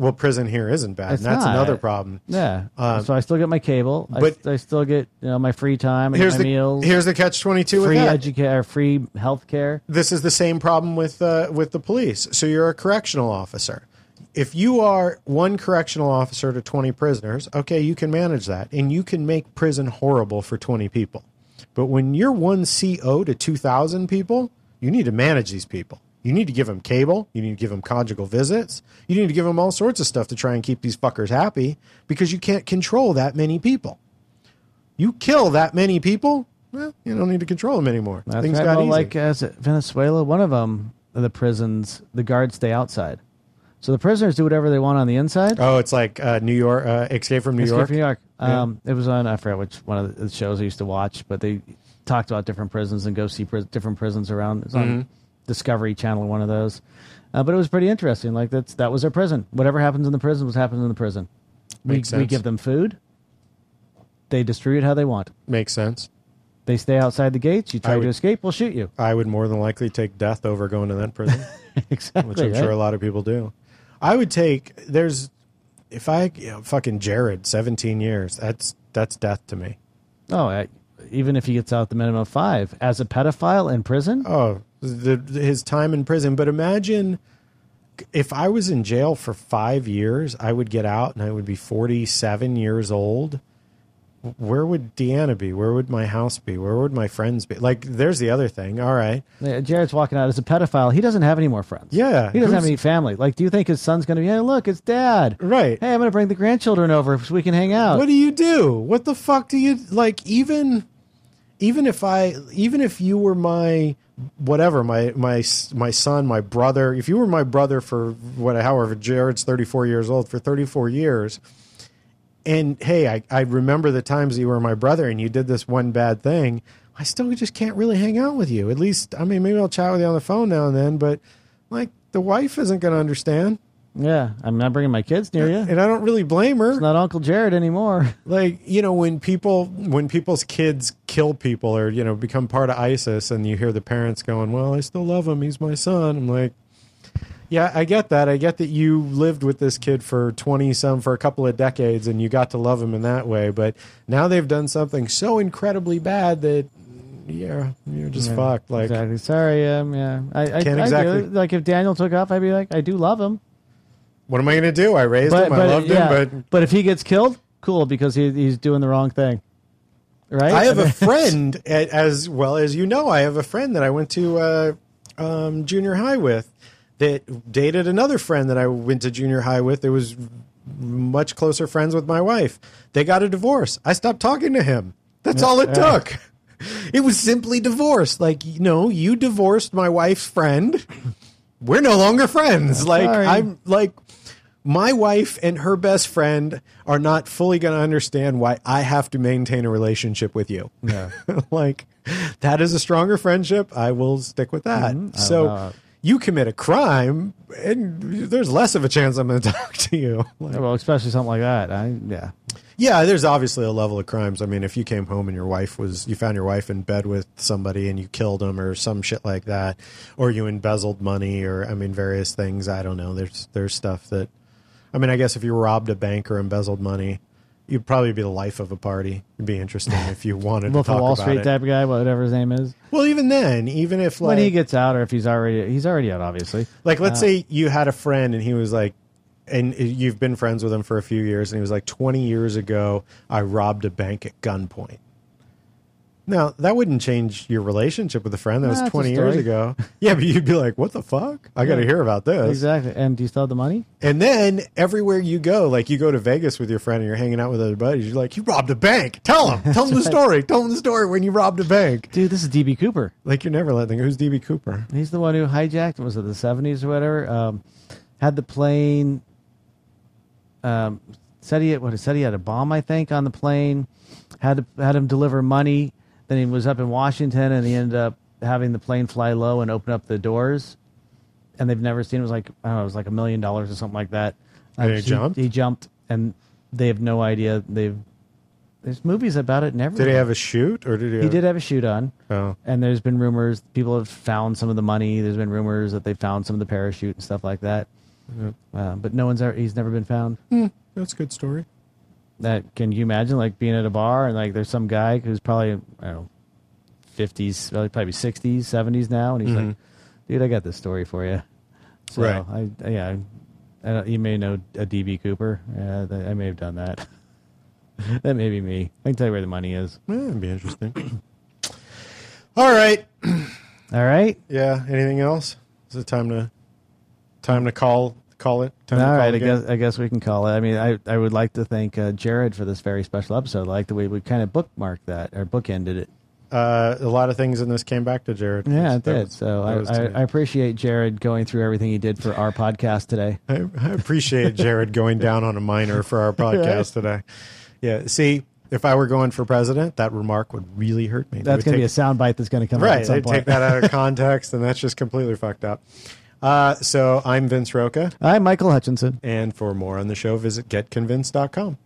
Well, prison here isn't bad. It's and that's not. another problem. Yeah. Um, so I still get my cable. but- I, I still get you know my free time and Here's my the meals. here's the catch twenty two free educare, free health care. this is the same problem with uh, with the police. So you're a correctional officer. If you are one correctional officer to 20 prisoners, okay, you can manage that and you can make prison horrible for 20 people. But when you're one CO to 2,000 people, you need to manage these people. You need to give them cable. You need to give them conjugal visits. You need to give them all sorts of stuff to try and keep these fuckers happy because you can't control that many people. You kill that many people, well, you don't need to control them anymore. That's Things right. got Well, easy. like as Venezuela, one of them, the prisons, the guards stay outside, so the prisoners do whatever they want on the inside. Oh, it's like uh, New York, uh, Escape from New Escape York. from New York. Yeah. Um, It was on I forget which one of the shows I used to watch, but they talked about different prisons and go see pris- different prisons around. It's on Mhm. Discovery Channel, one of those. Uh, but it was pretty interesting. Like that's that was their prison. Whatever happens in the prison was happens in the prison. We, Makes we sense. give them food. They distribute how they want. Makes sense. They stay outside the gates. You I try would- to escape, we'll shoot you. I would more than likely take death over going to that prison, exactly. which I'm right? sure a lot of people do. I would take. There's, if I you know, fucking Jared, 17 years. That's that's death to me. Oh, I, even if he gets out the minimum of five as a pedophile in prison. Oh, the, his time in prison. But imagine if I was in jail for five years, I would get out and I would be 47 years old. Where would Deanna be? Where would my house be? Where would my friends be? Like, there's the other thing. All right. Yeah, Jared's walking out as a pedophile. He doesn't have any more friends. Yeah. He doesn't have any family. Like, do you think his son's going to be, hey, look, it's dad. Right. Hey, I'm going to bring the grandchildren over so we can hang out. What do you do? What the fuck do you like? Even, even if I, even if you were my whatever, my my my son, my brother. If you were my brother for what, however, Jared's thirty four years old for thirty four years, and hey, I I remember the times you were my brother and you did this one bad thing. I still just can't really hang out with you. At least, I mean, maybe I'll chat with you on the phone now and then, but like the wife isn't going to understand. Yeah, I'm not bringing my kids near you. And I don't really blame her. It's not Uncle Jared anymore. like you know when people when people's kids kill people or you know become part of isis and you hear the parents going well i still love him he's my son i'm like yeah i get that i get that you lived with this kid for 20 some for a couple of decades and you got to love him in that way but now they've done something so incredibly bad that yeah you're just Yeah, fucked like exactly. Sorry, um, yeah. I, I Can't I exactly- like if Daniel took off, I'd be like, I do love him. What am i going to do i raised him i loved yeah, him but but if he gets killed, cool because he, he's doing the wrong thing, right? I have a friend, as well as you know, I have a friend that I went to uh, um, junior high with that dated another friend that I went to junior high with. That was much closer friends with my wife. They got a divorce. I stopped talking to him. That's Yeah, all it yeah. took. It was simply divorce. Like, you know, you divorced my wife's friend. We're no longer friends. Like, Sorry. I'm like, my wife and her best friend are not fully going to understand why I have to maintain a relationship with you. Yeah. like that is a stronger friendship. I will stick with that. Mhm. So you commit a crime, and there's less of a chance I'm going to talk to you. Like, well, especially something like that. I yeah. Yeah, there's obviously a level of crimes. I mean, if you came home and your wife was, you found your wife in bed with somebody and you killed them or some shit like that, or you embezzled money or, I mean, various things. I don't know. There's, there's stuff that, I mean, I guess if you robbed a bank or embezzled money, you'd probably be the life of a party. It'd be interesting if you wanted to talk Wall about Street it. type of guy, whatever his name is. Well, even then, even if like when he gets out, or if he's already he's already out, obviously. Like, let's Uh, say you had a friend and he was like, and you've been friends with him for a few years, and he was like, 20 years ago, I robbed a bank at gunpoint. Now, that wouldn't change your relationship with a friend that Nah, was it's a 20 years story. ago. Yeah, but you'd be like, what the fuck? I got to hear about this. exactly. And do you still have the money? And then everywhere you go, like you go to Vegas with your friend and you're hanging out with other buddies, you're like, you robbed a bank. Tell him. Tell him the story. Tell him the story when you robbed a bank. Dude, this is DB Cooper. Like you're never letting. Who's DB Cooper? He's the one who hijacked. Was it the seventies or whatever? Um, had the plane. Um, said he had, what? Said he had a bomb. I think on the plane. Had to, had him deliver money. Then he was up in Washington, and he ended up having the plane fly low and open up the doors. And they've never seen. It was like I don't know. It was like a million dollars or something like that. And Uh, he jumped? He jumped, and they have no idea. They've there's movies about it. Never. Did he have a chute or did he? He have- did have a chute on. Oh. And there's been rumors people have found some of the money. There's been rumors that they found some of the parachute and stuff like that. Uh, but no one's ever. He's never been found. Hmm, that's a good story. That can you imagine like being at a bar and like there's some guy who's probably I don't know, fifties, probably sixties, seventies now, and he's like, Mhm. "Dude, I got this story for you." So Right. I yeah, I don't, you may know a DB Cooper. Yeah, th- I may have done that. that may be me. I can tell you where the money is. Yeah, it'd be interesting. All right. All right. Yeah. Anything else? Is it time to time to call call it? Time All to call right, I guess I guess we can call it. I mean, I I would like to thank uh, Jared for this very special episode. I like the way we kind of bookmarked that or bookended it. Uh, a lot of things in this came back to Jared. Yeah, it did. was- so I, I. I appreciate Jared going through everything he did for our podcast today. I, I appreciate Jared going down on a minor for our podcast today. Yeah. See, if I were going for president, that remark would really hurt me. That's going to be a take- sound bite that's going to come out right. at some They point. take that out of context, and that's just completely fucked up. Uh, so I'm Vince Roca, I'm Michael Hutchinson. and for more on the show, visit getconvinced.com.